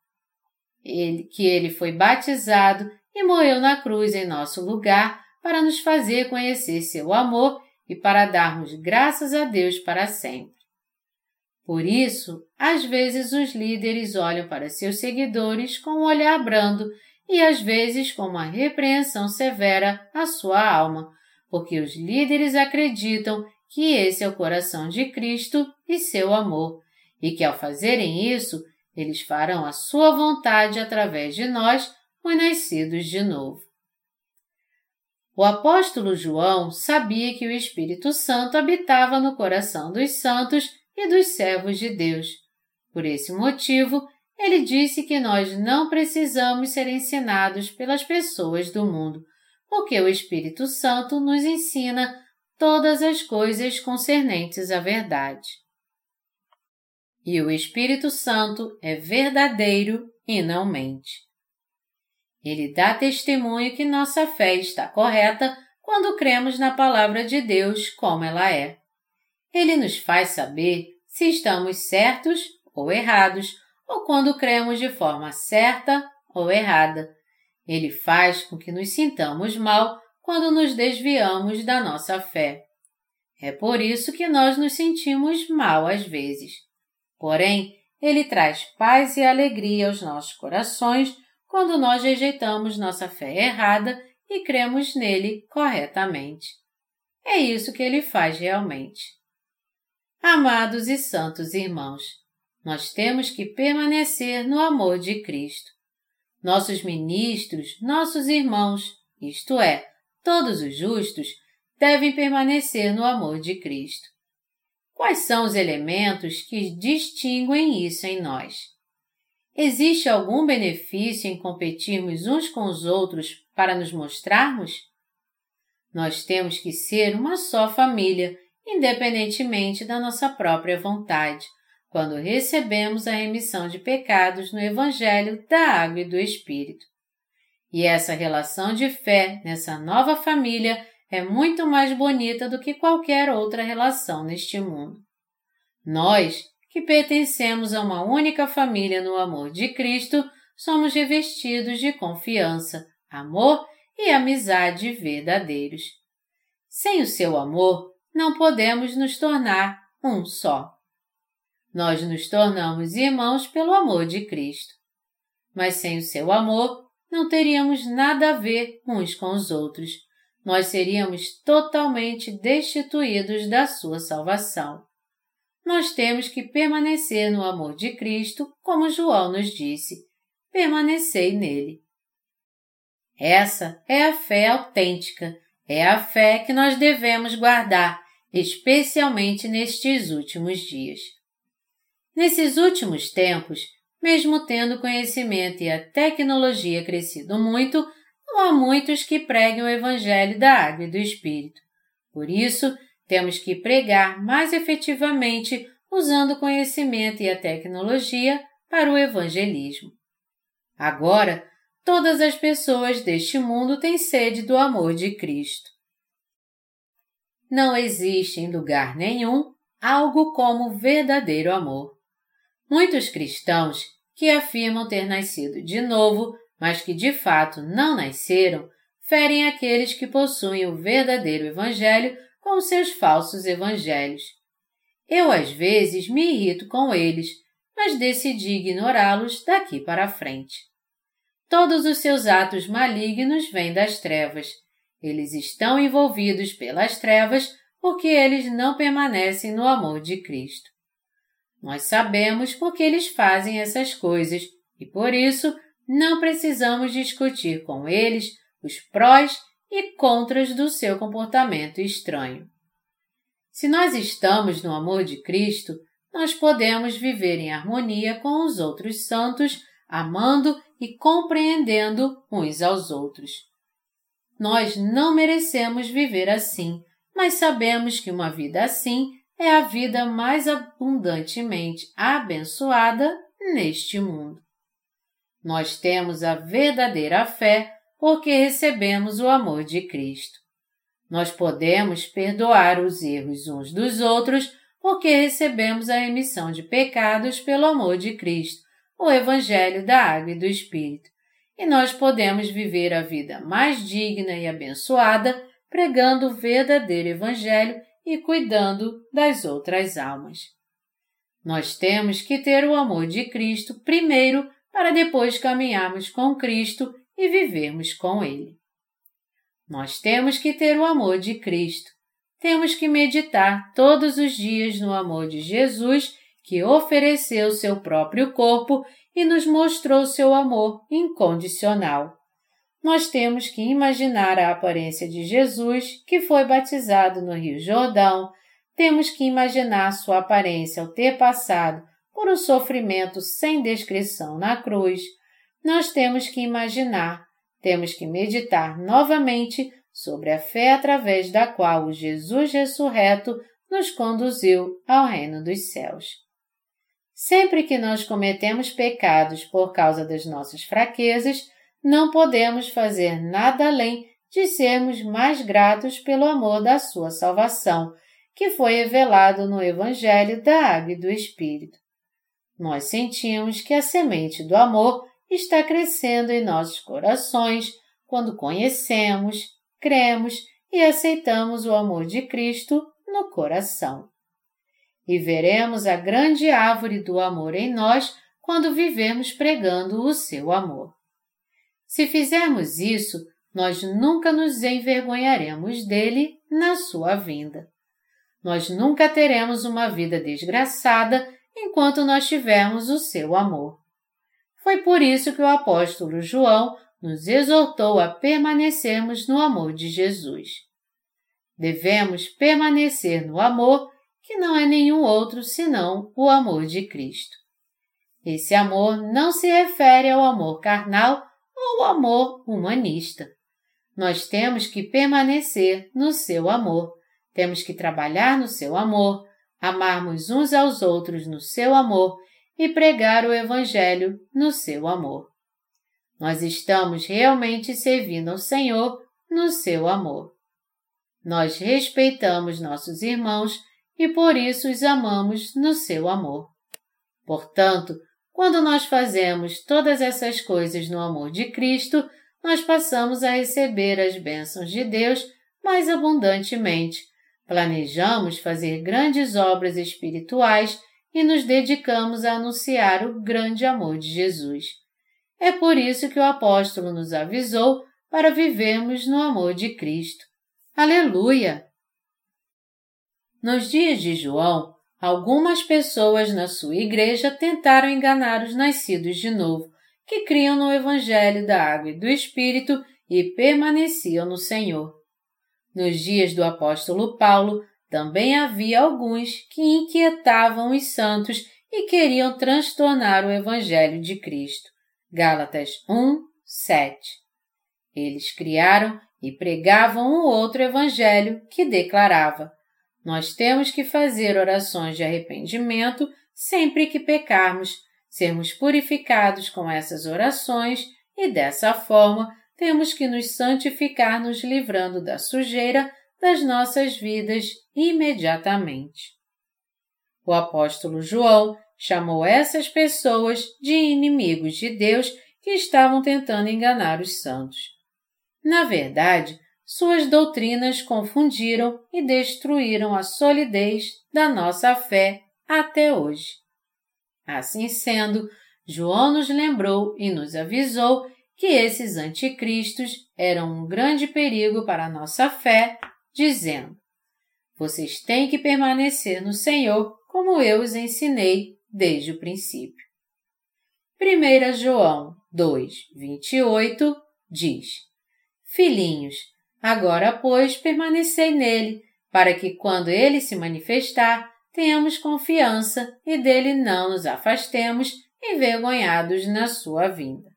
ele, que ele foi batizado e morreu na cruz em nosso lugar para nos fazer conhecer seu amor e para darmos graças a Deus para sempre. Por isso, às vezes os líderes olham para seus seguidores com um olhar brando e às vezes com uma repreensão severa à sua alma, porque os líderes acreditam que esse é o coração de Cristo e seu amor, e que ao fazerem isso, eles farão a sua vontade através de nós, os nascidos de novo. O apóstolo João sabia que o Espírito Santo habitava no coração dos santos e dos servos de Deus. Por esse motivo, ele disse que nós não precisamos ser ensinados pelas pessoas do mundo, porque o Espírito Santo nos ensina todas as coisas concernentes à verdade. E o Espírito Santo é verdadeiro e não mente. Ele dá testemunho que nossa fé está correta quando cremos na palavra de Deus como ela é. Ele nos faz saber se estamos certos ou errados, ou quando cremos de forma certa ou errada. Ele faz com que nos sintamos mal quando nos desviamos da nossa fé. É por isso que nós nos sentimos mal às vezes. Porém, ele traz paz e alegria aos nossos corações quando nós rejeitamos nossa fé errada e cremos nele corretamente. é isso que ele faz realmente. Amados e santos irmãos, nós temos que permanecer no amor de Cristo. Nossos ministros, nossos irmãos, isto é, todos os justos, devem permanecer no amor de Cristo. Quais são os elementos que distinguem isso em nós? Existe algum benefício em competirmos uns com os outros para nos mostrarmos? Nós temos que ser uma só família, independentemente da nossa própria vontade, quando recebemos a remissão de pecados no Evangelho da Água e do Espírito. E essa relação de fé nessa nova família é muito mais bonita do que qualquer outra relação neste mundo. Nós, que pertencemos a uma única família no amor de Cristo, somos revestidos de confiança, amor e amizade verdadeiros. Sem o seu amor, não podemos nos tornar um só. Nós nos tornamos irmãos pelo amor de Cristo. Mas sem o seu amor, não teríamos nada a ver uns com os outros. Nós seríamos totalmente destituídos da sua salvação nós temos que permanecer no amor de Cristo, como João nos disse. Permanecei nele. Essa é a fé autêntica, é a fé que nós devemos guardar, especialmente nestes últimos dias. Nesses últimos tempos, mesmo tendo conhecimento e a tecnologia crescido muito, não há muitos que preguem o Evangelho da Água e do Espírito. Por isso, temos que pregar mais efetivamente usando o conhecimento e a tecnologia para o evangelismo. Agora, todas as pessoas deste mundo têm sede do amor de Cristo. Não existe em lugar nenhum algo como verdadeiro amor. Muitos cristãos que afirmam ter nascido de novo, mas que de fato não nasceram, ferem aqueles que possuem o verdadeiro Evangelho com seus falsos evangelhos. Eu às vezes me irrito com eles, mas decidi ignorá-los daqui para frente. Todos os seus atos malignos vêm das trevas. Eles estão envolvidos pelas trevas porque eles não permanecem no amor de Cristo. Nós sabemos porque eles fazem essas coisas e por isso não precisamos discutir com eles os prós e contras do seu comportamento estranho. Se nós estamos no amor de Cristo, nós podemos viver em harmonia com os outros santos, amando e compreendendo uns aos outros. Nós não merecemos viver assim, mas sabemos que uma vida assim é a vida mais abundantemente abençoada neste mundo. Nós temos a verdadeira fé porque recebemos o amor de Cristo. Nós podemos perdoar os erros uns dos outros porque recebemos a remissão de pecados pelo amor de Cristo, o Evangelho da Água e do Espírito. E nós podemos viver a vida mais digna e abençoada pregando o verdadeiro Evangelho e cuidando das outras almas. Nós temos que ter o amor de Cristo primeiro para depois caminharmos com Cristo e vivermos com Ele. Nós temos que ter o amor de Cristo. Temos que meditar todos os dias no amor de Jesus, que ofereceu seu próprio corpo e nos mostrou seu amor incondicional. Nós temos que imaginar a aparência de Jesus, que foi batizado no Rio Jordão. Temos que imaginar sua aparência ao ter passado por um sofrimento sem descrição na cruz nós temos que imaginar, temos que meditar novamente sobre a fé através da qual o Jesus ressurreto nos conduziu ao reino dos céus. Sempre que nós cometemos pecados por causa das nossas fraquezas, não podemos fazer nada além de sermos mais gratos pelo amor da sua salvação, que foi revelado no Evangelho da Água e do Espírito. Nós sentimos que a semente do amor está crescendo em nossos corações quando conhecemos, cremos e aceitamos o amor de Cristo no coração. E veremos a grande árvore do amor em nós quando vivemos pregando o seu amor. Se fizermos isso, nós nunca nos envergonharemos dele na sua vinda. Nós nunca teremos uma vida desgraçada enquanto nós tivermos o seu amor. Foi por isso que o apóstolo João nos exortou a permanecermos no amor de Jesus. Devemos permanecer no amor, que não é nenhum outro senão o amor de Cristo. Esse amor não se refere ao amor carnal ou ao amor humanista. Nós temos que permanecer no seu amor, temos que trabalhar no seu amor, amarmos uns aos outros no seu amor e pregar o Evangelho no seu amor. Nós estamos realmente servindo ao Senhor no seu amor. Nós respeitamos nossos irmãos e por isso os amamos no seu amor. Portanto, quando nós fazemos todas essas coisas no amor de Cristo, nós passamos a receber as bênçãos de Deus mais abundantemente. Planejamos fazer grandes obras espirituais e nos dedicamos a anunciar o grande amor de Jesus. É por isso que o apóstolo nos avisou para vivermos no amor de Cristo. Aleluia! Nos dias de João, algumas pessoas na sua igreja tentaram enganar os nascidos de novo, que criam no Evangelho da Água e do Espírito e permaneciam no Senhor. Nos dias do apóstolo Paulo, também havia alguns que inquietavam os santos e queriam transtornar o Evangelho de Cristo. Gálatas 1, 7. Eles criaram e pregavam um outro evangelho que declarava: Nós temos que fazer orações de arrependimento sempre que pecarmos, sermos purificados com essas orações e dessa forma temos que nos santificar nos livrando da sujeira das nossas vidas imediatamente. O apóstolo João chamou essas pessoas de inimigos de Deus que estavam tentando enganar os santos. Na verdade, suas doutrinas confundiram e destruíram a solidez da nossa fé até hoje. Assim sendo, João nos lembrou e nos avisou que esses anticristos eram um grande perigo para a nossa fé, dizendo: Vocês têm que permanecer no Senhor, como eu os ensinei desde o princípio. 1 João 2, 28 diz: Filhinhos, agora, pois, permanecei nele, para que, quando ele se manifestar, tenhamos confiança e dele não nos afastemos envergonhados na sua vinda.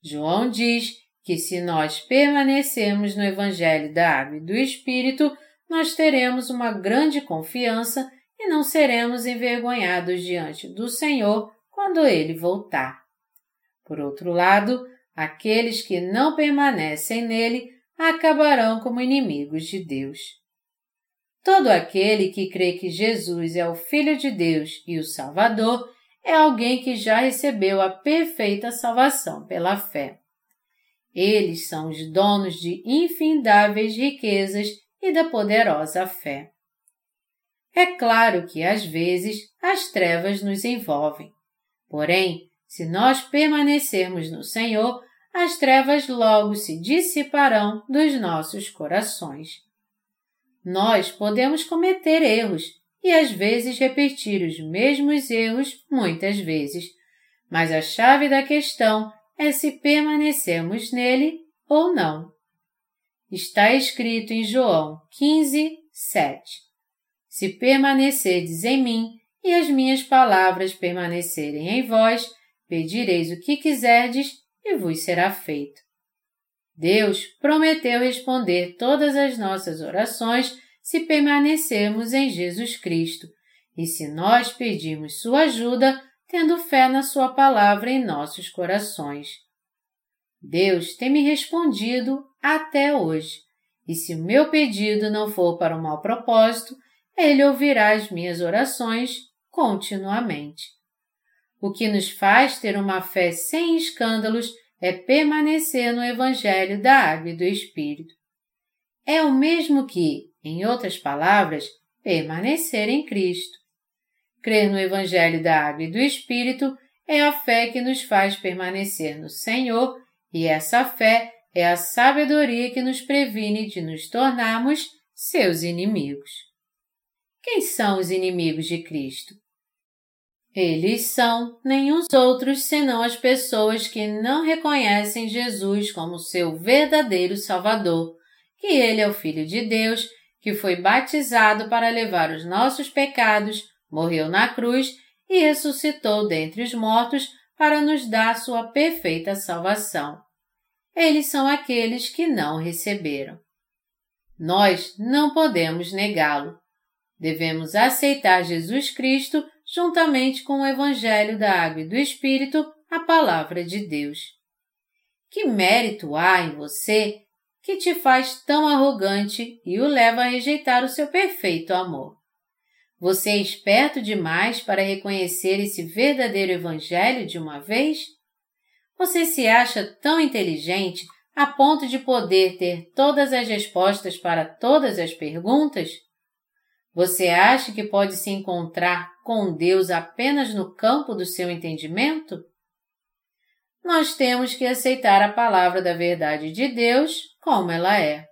João diz que se nós permanecermos no Evangelho da Água e do Espírito, nós teremos uma grande confiança e não seremos envergonhados diante do Senhor quando ele voltar. Por outro lado, aqueles que não permanecem nele acabarão como inimigos de Deus. Todo aquele que crê que Jesus é o Filho de Deus e o Salvador é alguém que já recebeu a perfeita salvação pela fé. Eles são os donos de infindáveis riquezas e da poderosa fé. É claro que às vezes as trevas nos envolvem. Porém, se nós permanecermos no Senhor, as trevas logo se dissiparão dos nossos corações. Nós podemos cometer erros e às vezes repetir os mesmos erros muitas vezes, mas a chave da questão é se permanecemos nele ou não. Está escrito em João 15, 7. Se permanecerdes em mim e as minhas palavras permanecerem em vós, pedireis o que quiserdes e vos será feito. Deus prometeu responder todas as nossas orações se permanecermos em Jesus Cristo e se nós pedirmos Sua ajuda, tendo fé na Sua palavra em nossos corações. Deus tem me respondido até hoje, e se o meu pedido não for para o mau propósito, ele ouvirá as minhas orações continuamente. O que nos faz ter uma fé sem escândalos é permanecer no Evangelho da Água e do Espírito. É o mesmo que, em outras palavras, permanecer em Cristo. Crer no Evangelho da Água e do Espírito é a fé que nos faz permanecer no Senhor, e essa fé é a sabedoria que nos previne de nos tornarmos seus inimigos. Quem são os inimigos de Cristo? Eles são nenhum outros senão as pessoas que não reconhecem Jesus como seu verdadeiro Salvador, que Ele é o Filho de Deus, que foi batizado para levar os nossos pecados, morreu na cruz e ressuscitou dentre os mortos para nos dar sua perfeita salvação. Eles são aqueles que não receberam. Nós não podemos negá-lo. Devemos aceitar Jesus Cristo juntamente com o Evangelho da Água e do Espírito, a Palavra de Deus. Que mérito há em você que te faz tão arrogante e o leva a rejeitar o seu perfeito amor? Você é esperto demais para reconhecer esse verdadeiro Evangelho de uma vez? Você se acha tão inteligente a ponto de poder ter todas as respostas para todas as perguntas? Você acha que pode se encontrar com Deus apenas no campo do seu entendimento? Nós temos que aceitar a palavra da verdade de Deus como ela é.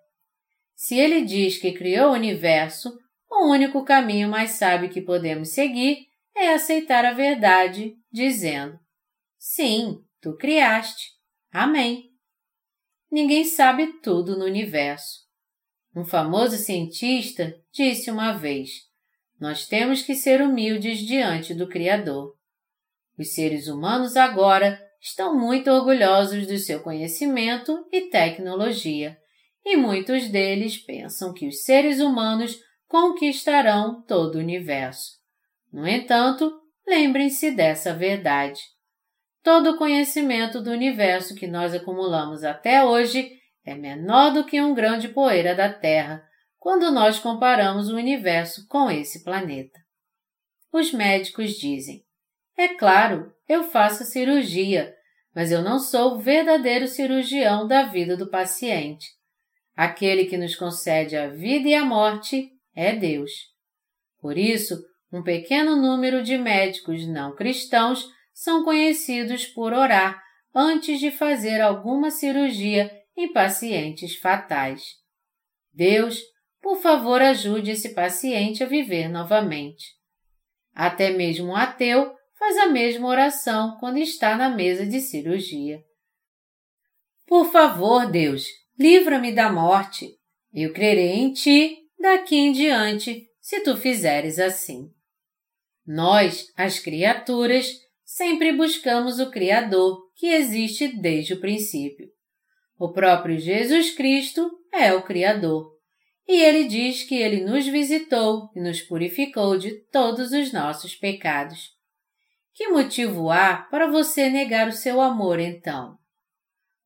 Se ele diz que criou o universo, o único caminho mais sábio que podemos seguir é aceitar a verdade, dizendo: Sim, tu criaste. Amém. Ninguém sabe tudo no universo. Um famoso cientista disse uma vez: Nós temos que ser humildes diante do Criador. Os seres humanos agora estão muito orgulhosos do seu conhecimento e tecnologia, e muitos deles pensam que os seres humanos conquistarão todo o universo. No entanto, lembrem-se dessa verdade. Todo o conhecimento do universo que nós acumulamos até hoje é menor do que um grão de poeira da Terra quando nós comparamos o universo com esse planeta. Os médicos dizem: É claro, eu faço cirurgia, mas eu não sou o verdadeiro cirurgião da vida do paciente. Aquele que nos concede a vida e a morte é Deus. Por isso, um pequeno número de médicos não cristãos são conhecidos por orar antes de fazer alguma cirurgia em pacientes fatais. Deus, por favor, ajude esse paciente a viver novamente. Até mesmo um ateu faz a mesma oração quando está na mesa de cirurgia. Por favor, Deus, livra-me da morte. Eu crerei em ti daqui em diante, se tu fizeres assim. Nós, as criaturas, sempre buscamos o Criador que existe desde o princípio. O próprio Jesus Cristo é o Criador. E ele diz que ele nos visitou e nos purificou de todos os nossos pecados. Que motivo há para você negar o seu amor então?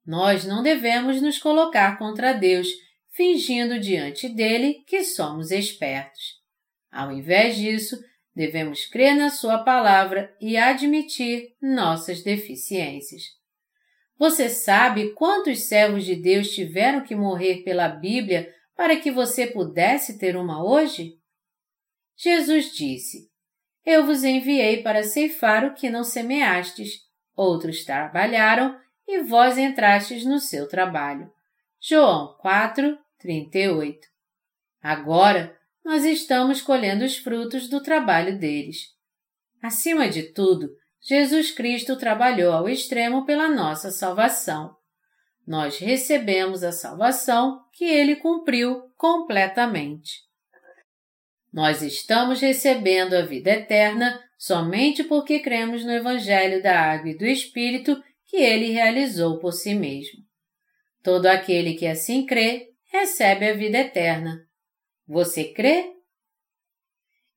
Nós não devemos nos colocar contra Deus, fingindo diante dele que somos espertos. Ao invés disso, devemos crer na Sua palavra e admitir nossas deficiências. Você sabe quantos servos de Deus tiveram que morrer pela Bíblia para que você pudesse ter uma hoje? Jesus disse: Eu vos enviei para ceifar o que não semeastes, outros trabalharam e vós entrastes no seu trabalho. João 4, 38. Agora nós estamos colhendo os frutos do trabalho deles. Acima de tudo, Jesus Cristo trabalhou ao extremo pela nossa salvação. Nós recebemos a salvação que ele cumpriu completamente. Nós estamos recebendo a vida eterna somente porque cremos no Evangelho da Água e do Espírito que ele realizou por si mesmo. Todo aquele que assim crê recebe a vida eterna. Você crê?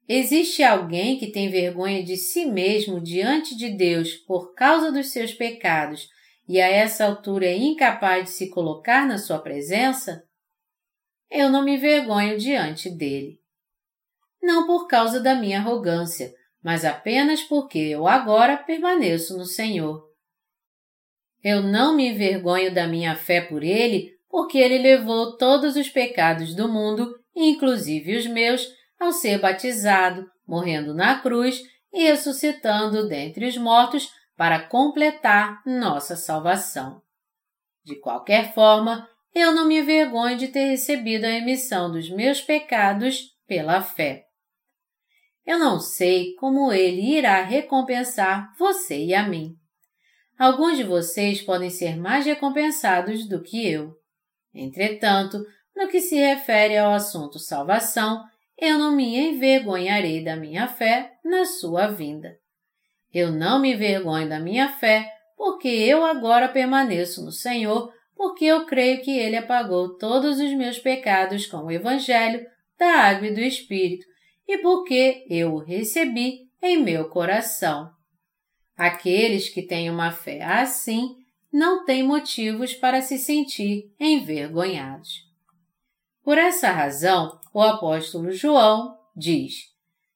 Existe alguém que tem vergonha de si mesmo diante de Deus por causa dos seus pecados e a essa altura é incapaz de se colocar na sua presença? Eu não me vergonho diante dele. Não por causa da minha arrogância, mas apenas porque eu agora permaneço no Senhor. Eu não me envergonho da minha fé por ele, porque ele levou todos os pecados do mundo, inclusive os meus, ao ser batizado, morrendo na cruz e ressuscitando dentre os mortos para completar nossa salvação. De qualquer forma, eu não me envergonho de ter recebido a emissão dos meus pecados pela fé. Eu não sei como ele irá recompensar você e a mim. Alguns de vocês podem ser mais recompensados do que eu. Entretanto, no que se refere ao assunto salvação, eu não me envergonharei da minha fé na sua vinda. Eu não me envergonho da minha fé, porque eu agora permaneço no Senhor, porque eu creio que Ele apagou todos os meus pecados com o Evangelho da água e do Espírito, e porque eu o recebi em meu coração. Aqueles que têm uma fé assim não têm motivos para se sentir envergonhados. Por essa razão, o apóstolo João diz: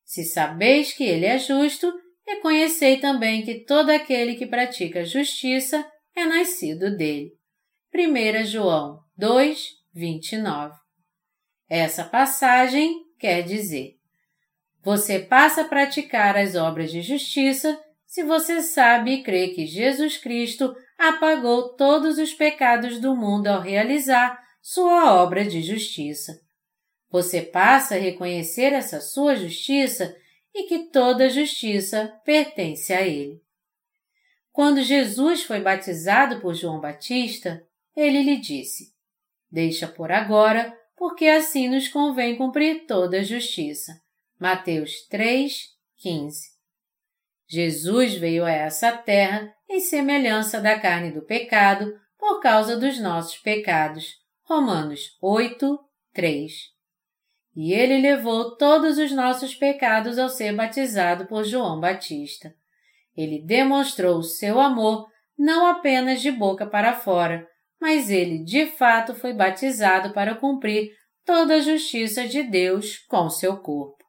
Se sabeis que ele é justo, reconhecei também que todo aquele que pratica justiça é nascido dele. 1 João 2, 29. Essa passagem quer dizer: Você passa a praticar as obras de justiça se você sabe e crê que Jesus Cristo apagou todos os pecados do mundo ao realizar sua obra de justiça. Você passa a reconhecer essa sua justiça e que toda justiça pertence a Ele. Quando Jesus foi batizado por João Batista, ele lhe disse: Deixa por agora, porque assim nos convém cumprir toda a justiça. Mateus 3, 15. Jesus veio a essa terra em semelhança da carne do pecado por causa dos nossos pecados. Romanos 8, 3. E ele levou todos os nossos pecados ao ser batizado por João Batista. Ele demonstrou o seu amor não apenas de boca para fora, mas ele de fato foi batizado para cumprir toda a justiça de Deus com seu corpo.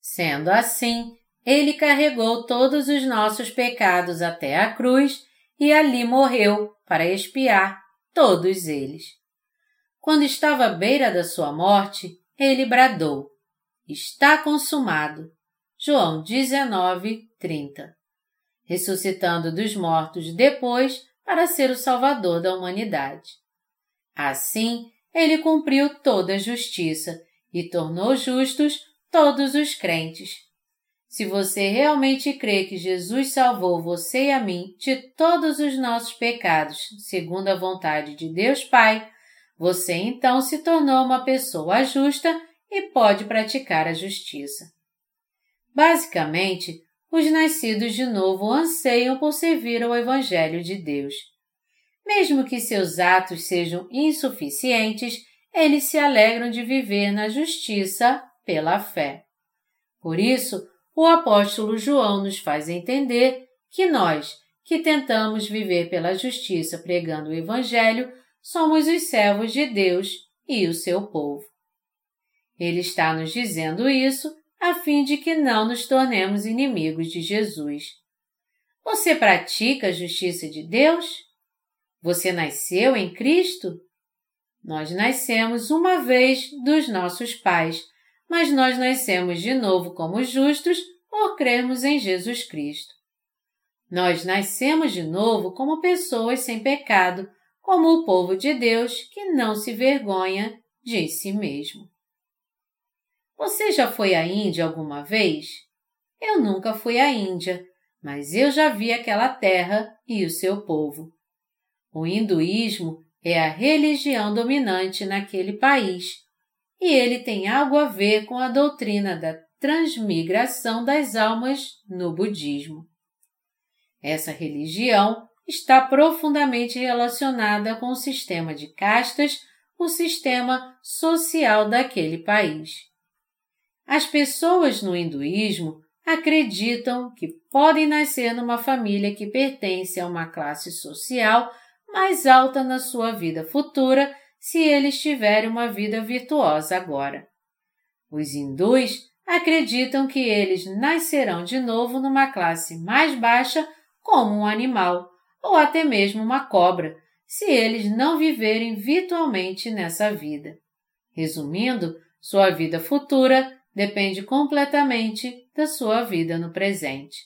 Sendo assim, ele carregou todos os nossos pecados até a cruz e ali morreu para expiar todos eles. Quando estava à beira da sua morte, ele bradou: Está consumado. João 19, 30. Ressuscitando dos mortos depois para ser o Salvador da humanidade. Assim, ele cumpriu toda a justiça e tornou justos todos os crentes. Se você realmente crê que Jesus salvou você e a mim de todos os nossos pecados, segundo a vontade de Deus Pai, você então se tornou uma pessoa justa e pode praticar a justiça. Basicamente, os nascidos de novo anseiam por servir ao Evangelho de Deus. Mesmo que seus atos sejam insuficientes, eles se alegram de viver na justiça pela fé. Por isso, o apóstolo João nos faz entender que nós, que tentamos viver pela justiça pregando o Evangelho, somos os servos de Deus e o seu povo. Ele está nos dizendo isso a fim de que não nos tornemos inimigos de Jesus. Você pratica a justiça de Deus? Você nasceu em Cristo? Nós nascemos uma vez dos nossos pais, mas nós nascemos de novo como justos por crermos em Jesus Cristo. Nós nascemos de novo como pessoas sem pecado, como o povo de Deus que não se vergonha de si mesmo. Você já foi à Índia alguma vez? Eu nunca fui à Índia, mas eu já vi aquela terra e o seu povo. O hinduísmo é a religião dominante naquele país e ele tem algo a ver com a doutrina da transmigração das almas no budismo. Essa religião está profundamente relacionada com o sistema de castas, o sistema social daquele país. As pessoas no hinduísmo acreditam que podem nascer numa família que pertence a uma classe social mais alta na sua vida futura se eles tiverem uma vida virtuosa agora. Os hindus acreditam que eles nascerão de novo numa classe mais baixa como um animal, ou até mesmo uma cobra, se eles não viverem virtualmente nessa vida. Resumindo, sua vida futura depende completamente da sua vida no presente.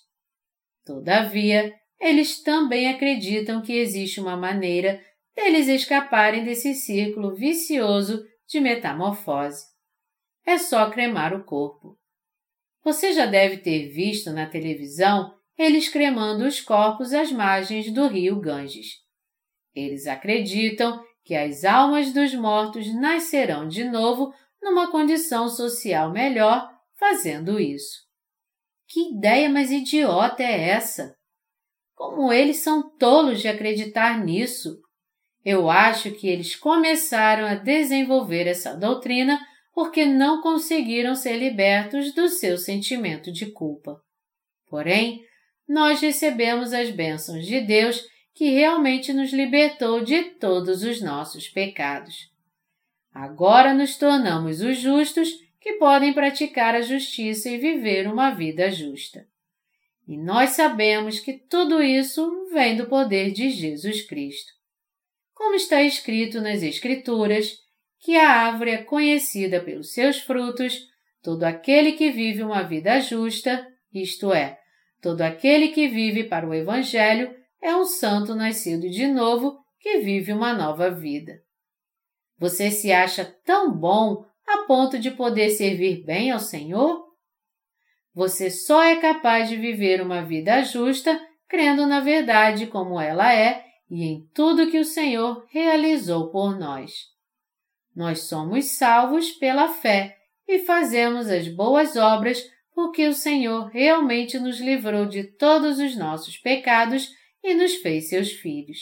Todavia, eles também acreditam que existe uma maneira deles escaparem desse círculo vicioso de metamorfose. É só cremar o corpo. Você já deve ter visto na televisão eles cremando os corpos às margens do rio Ganges. Eles acreditam que as almas dos mortos nascerão de novo numa condição social melhor fazendo isso. Que ideia mais idiota é essa? Como eles são tolos de acreditar nisso? Eu acho que eles começaram a desenvolver essa doutrina porque não conseguiram ser libertos do seu sentimento de culpa. Porém, nós recebemos as bênçãos de Deus que realmente nos libertou de todos os nossos pecados. Agora nos tornamos os justos que podem praticar a justiça e viver uma vida justa. E nós sabemos que tudo isso vem do poder de Jesus Cristo. Como está escrito nas Escrituras, que a árvore é conhecida pelos seus frutos, todo aquele que vive uma vida justa, isto é, todo aquele que vive para o Evangelho, é um santo nascido de novo que vive uma nova vida. Você se acha tão bom a ponto de poder servir bem ao Senhor? Você só é capaz de viver uma vida justa crendo na verdade como ela é e em tudo que o Senhor realizou por nós. Nós somos salvos pela fé e fazemos as boas obras porque o Senhor realmente nos livrou de todos os nossos pecados e nos fez seus filhos.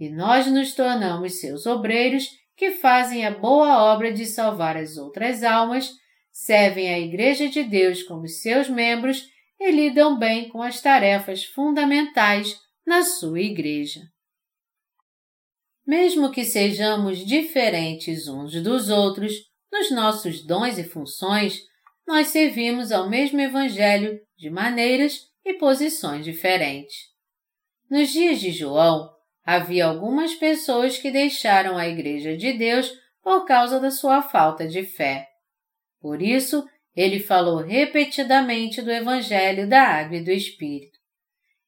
E nós nos tornamos seus obreiros que fazem a boa obra de salvar as outras almas servem a Igreja de Deus como seus membros e lidam bem com as tarefas fundamentais na sua Igreja. Mesmo que sejamos diferentes uns dos outros, nos nossos dons e funções, nós servimos ao mesmo Evangelho de maneiras e posições diferentes. Nos dias de João, havia algumas pessoas que deixaram a Igreja de Deus por causa da sua falta de fé. Por isso, ele falou repetidamente do Evangelho da Água e do Espírito.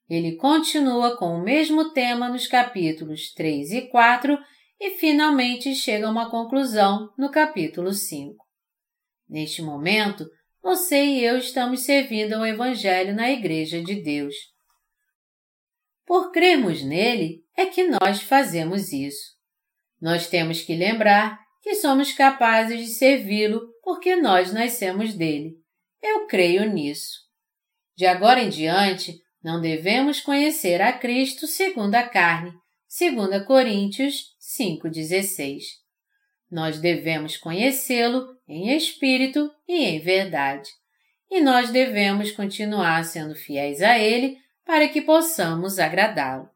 Ele continua com o mesmo tema nos capítulos 3 e 4 e finalmente chega a uma conclusão no capítulo 5. Neste momento, você e eu estamos servindo ao Evangelho na Igreja de Deus. Por crermos nele, é que nós fazemos isso. Nós temos que lembrar que somos capazes de servi-lo porque nós nascemos dele. Eu creio nisso. De agora em diante, não devemos conhecer a Cristo segundo a carne, segundo Coríntios 5:16. Nós devemos conhecê-lo em espírito e em verdade. E nós devemos continuar sendo fiéis a ele para que possamos agradá-lo.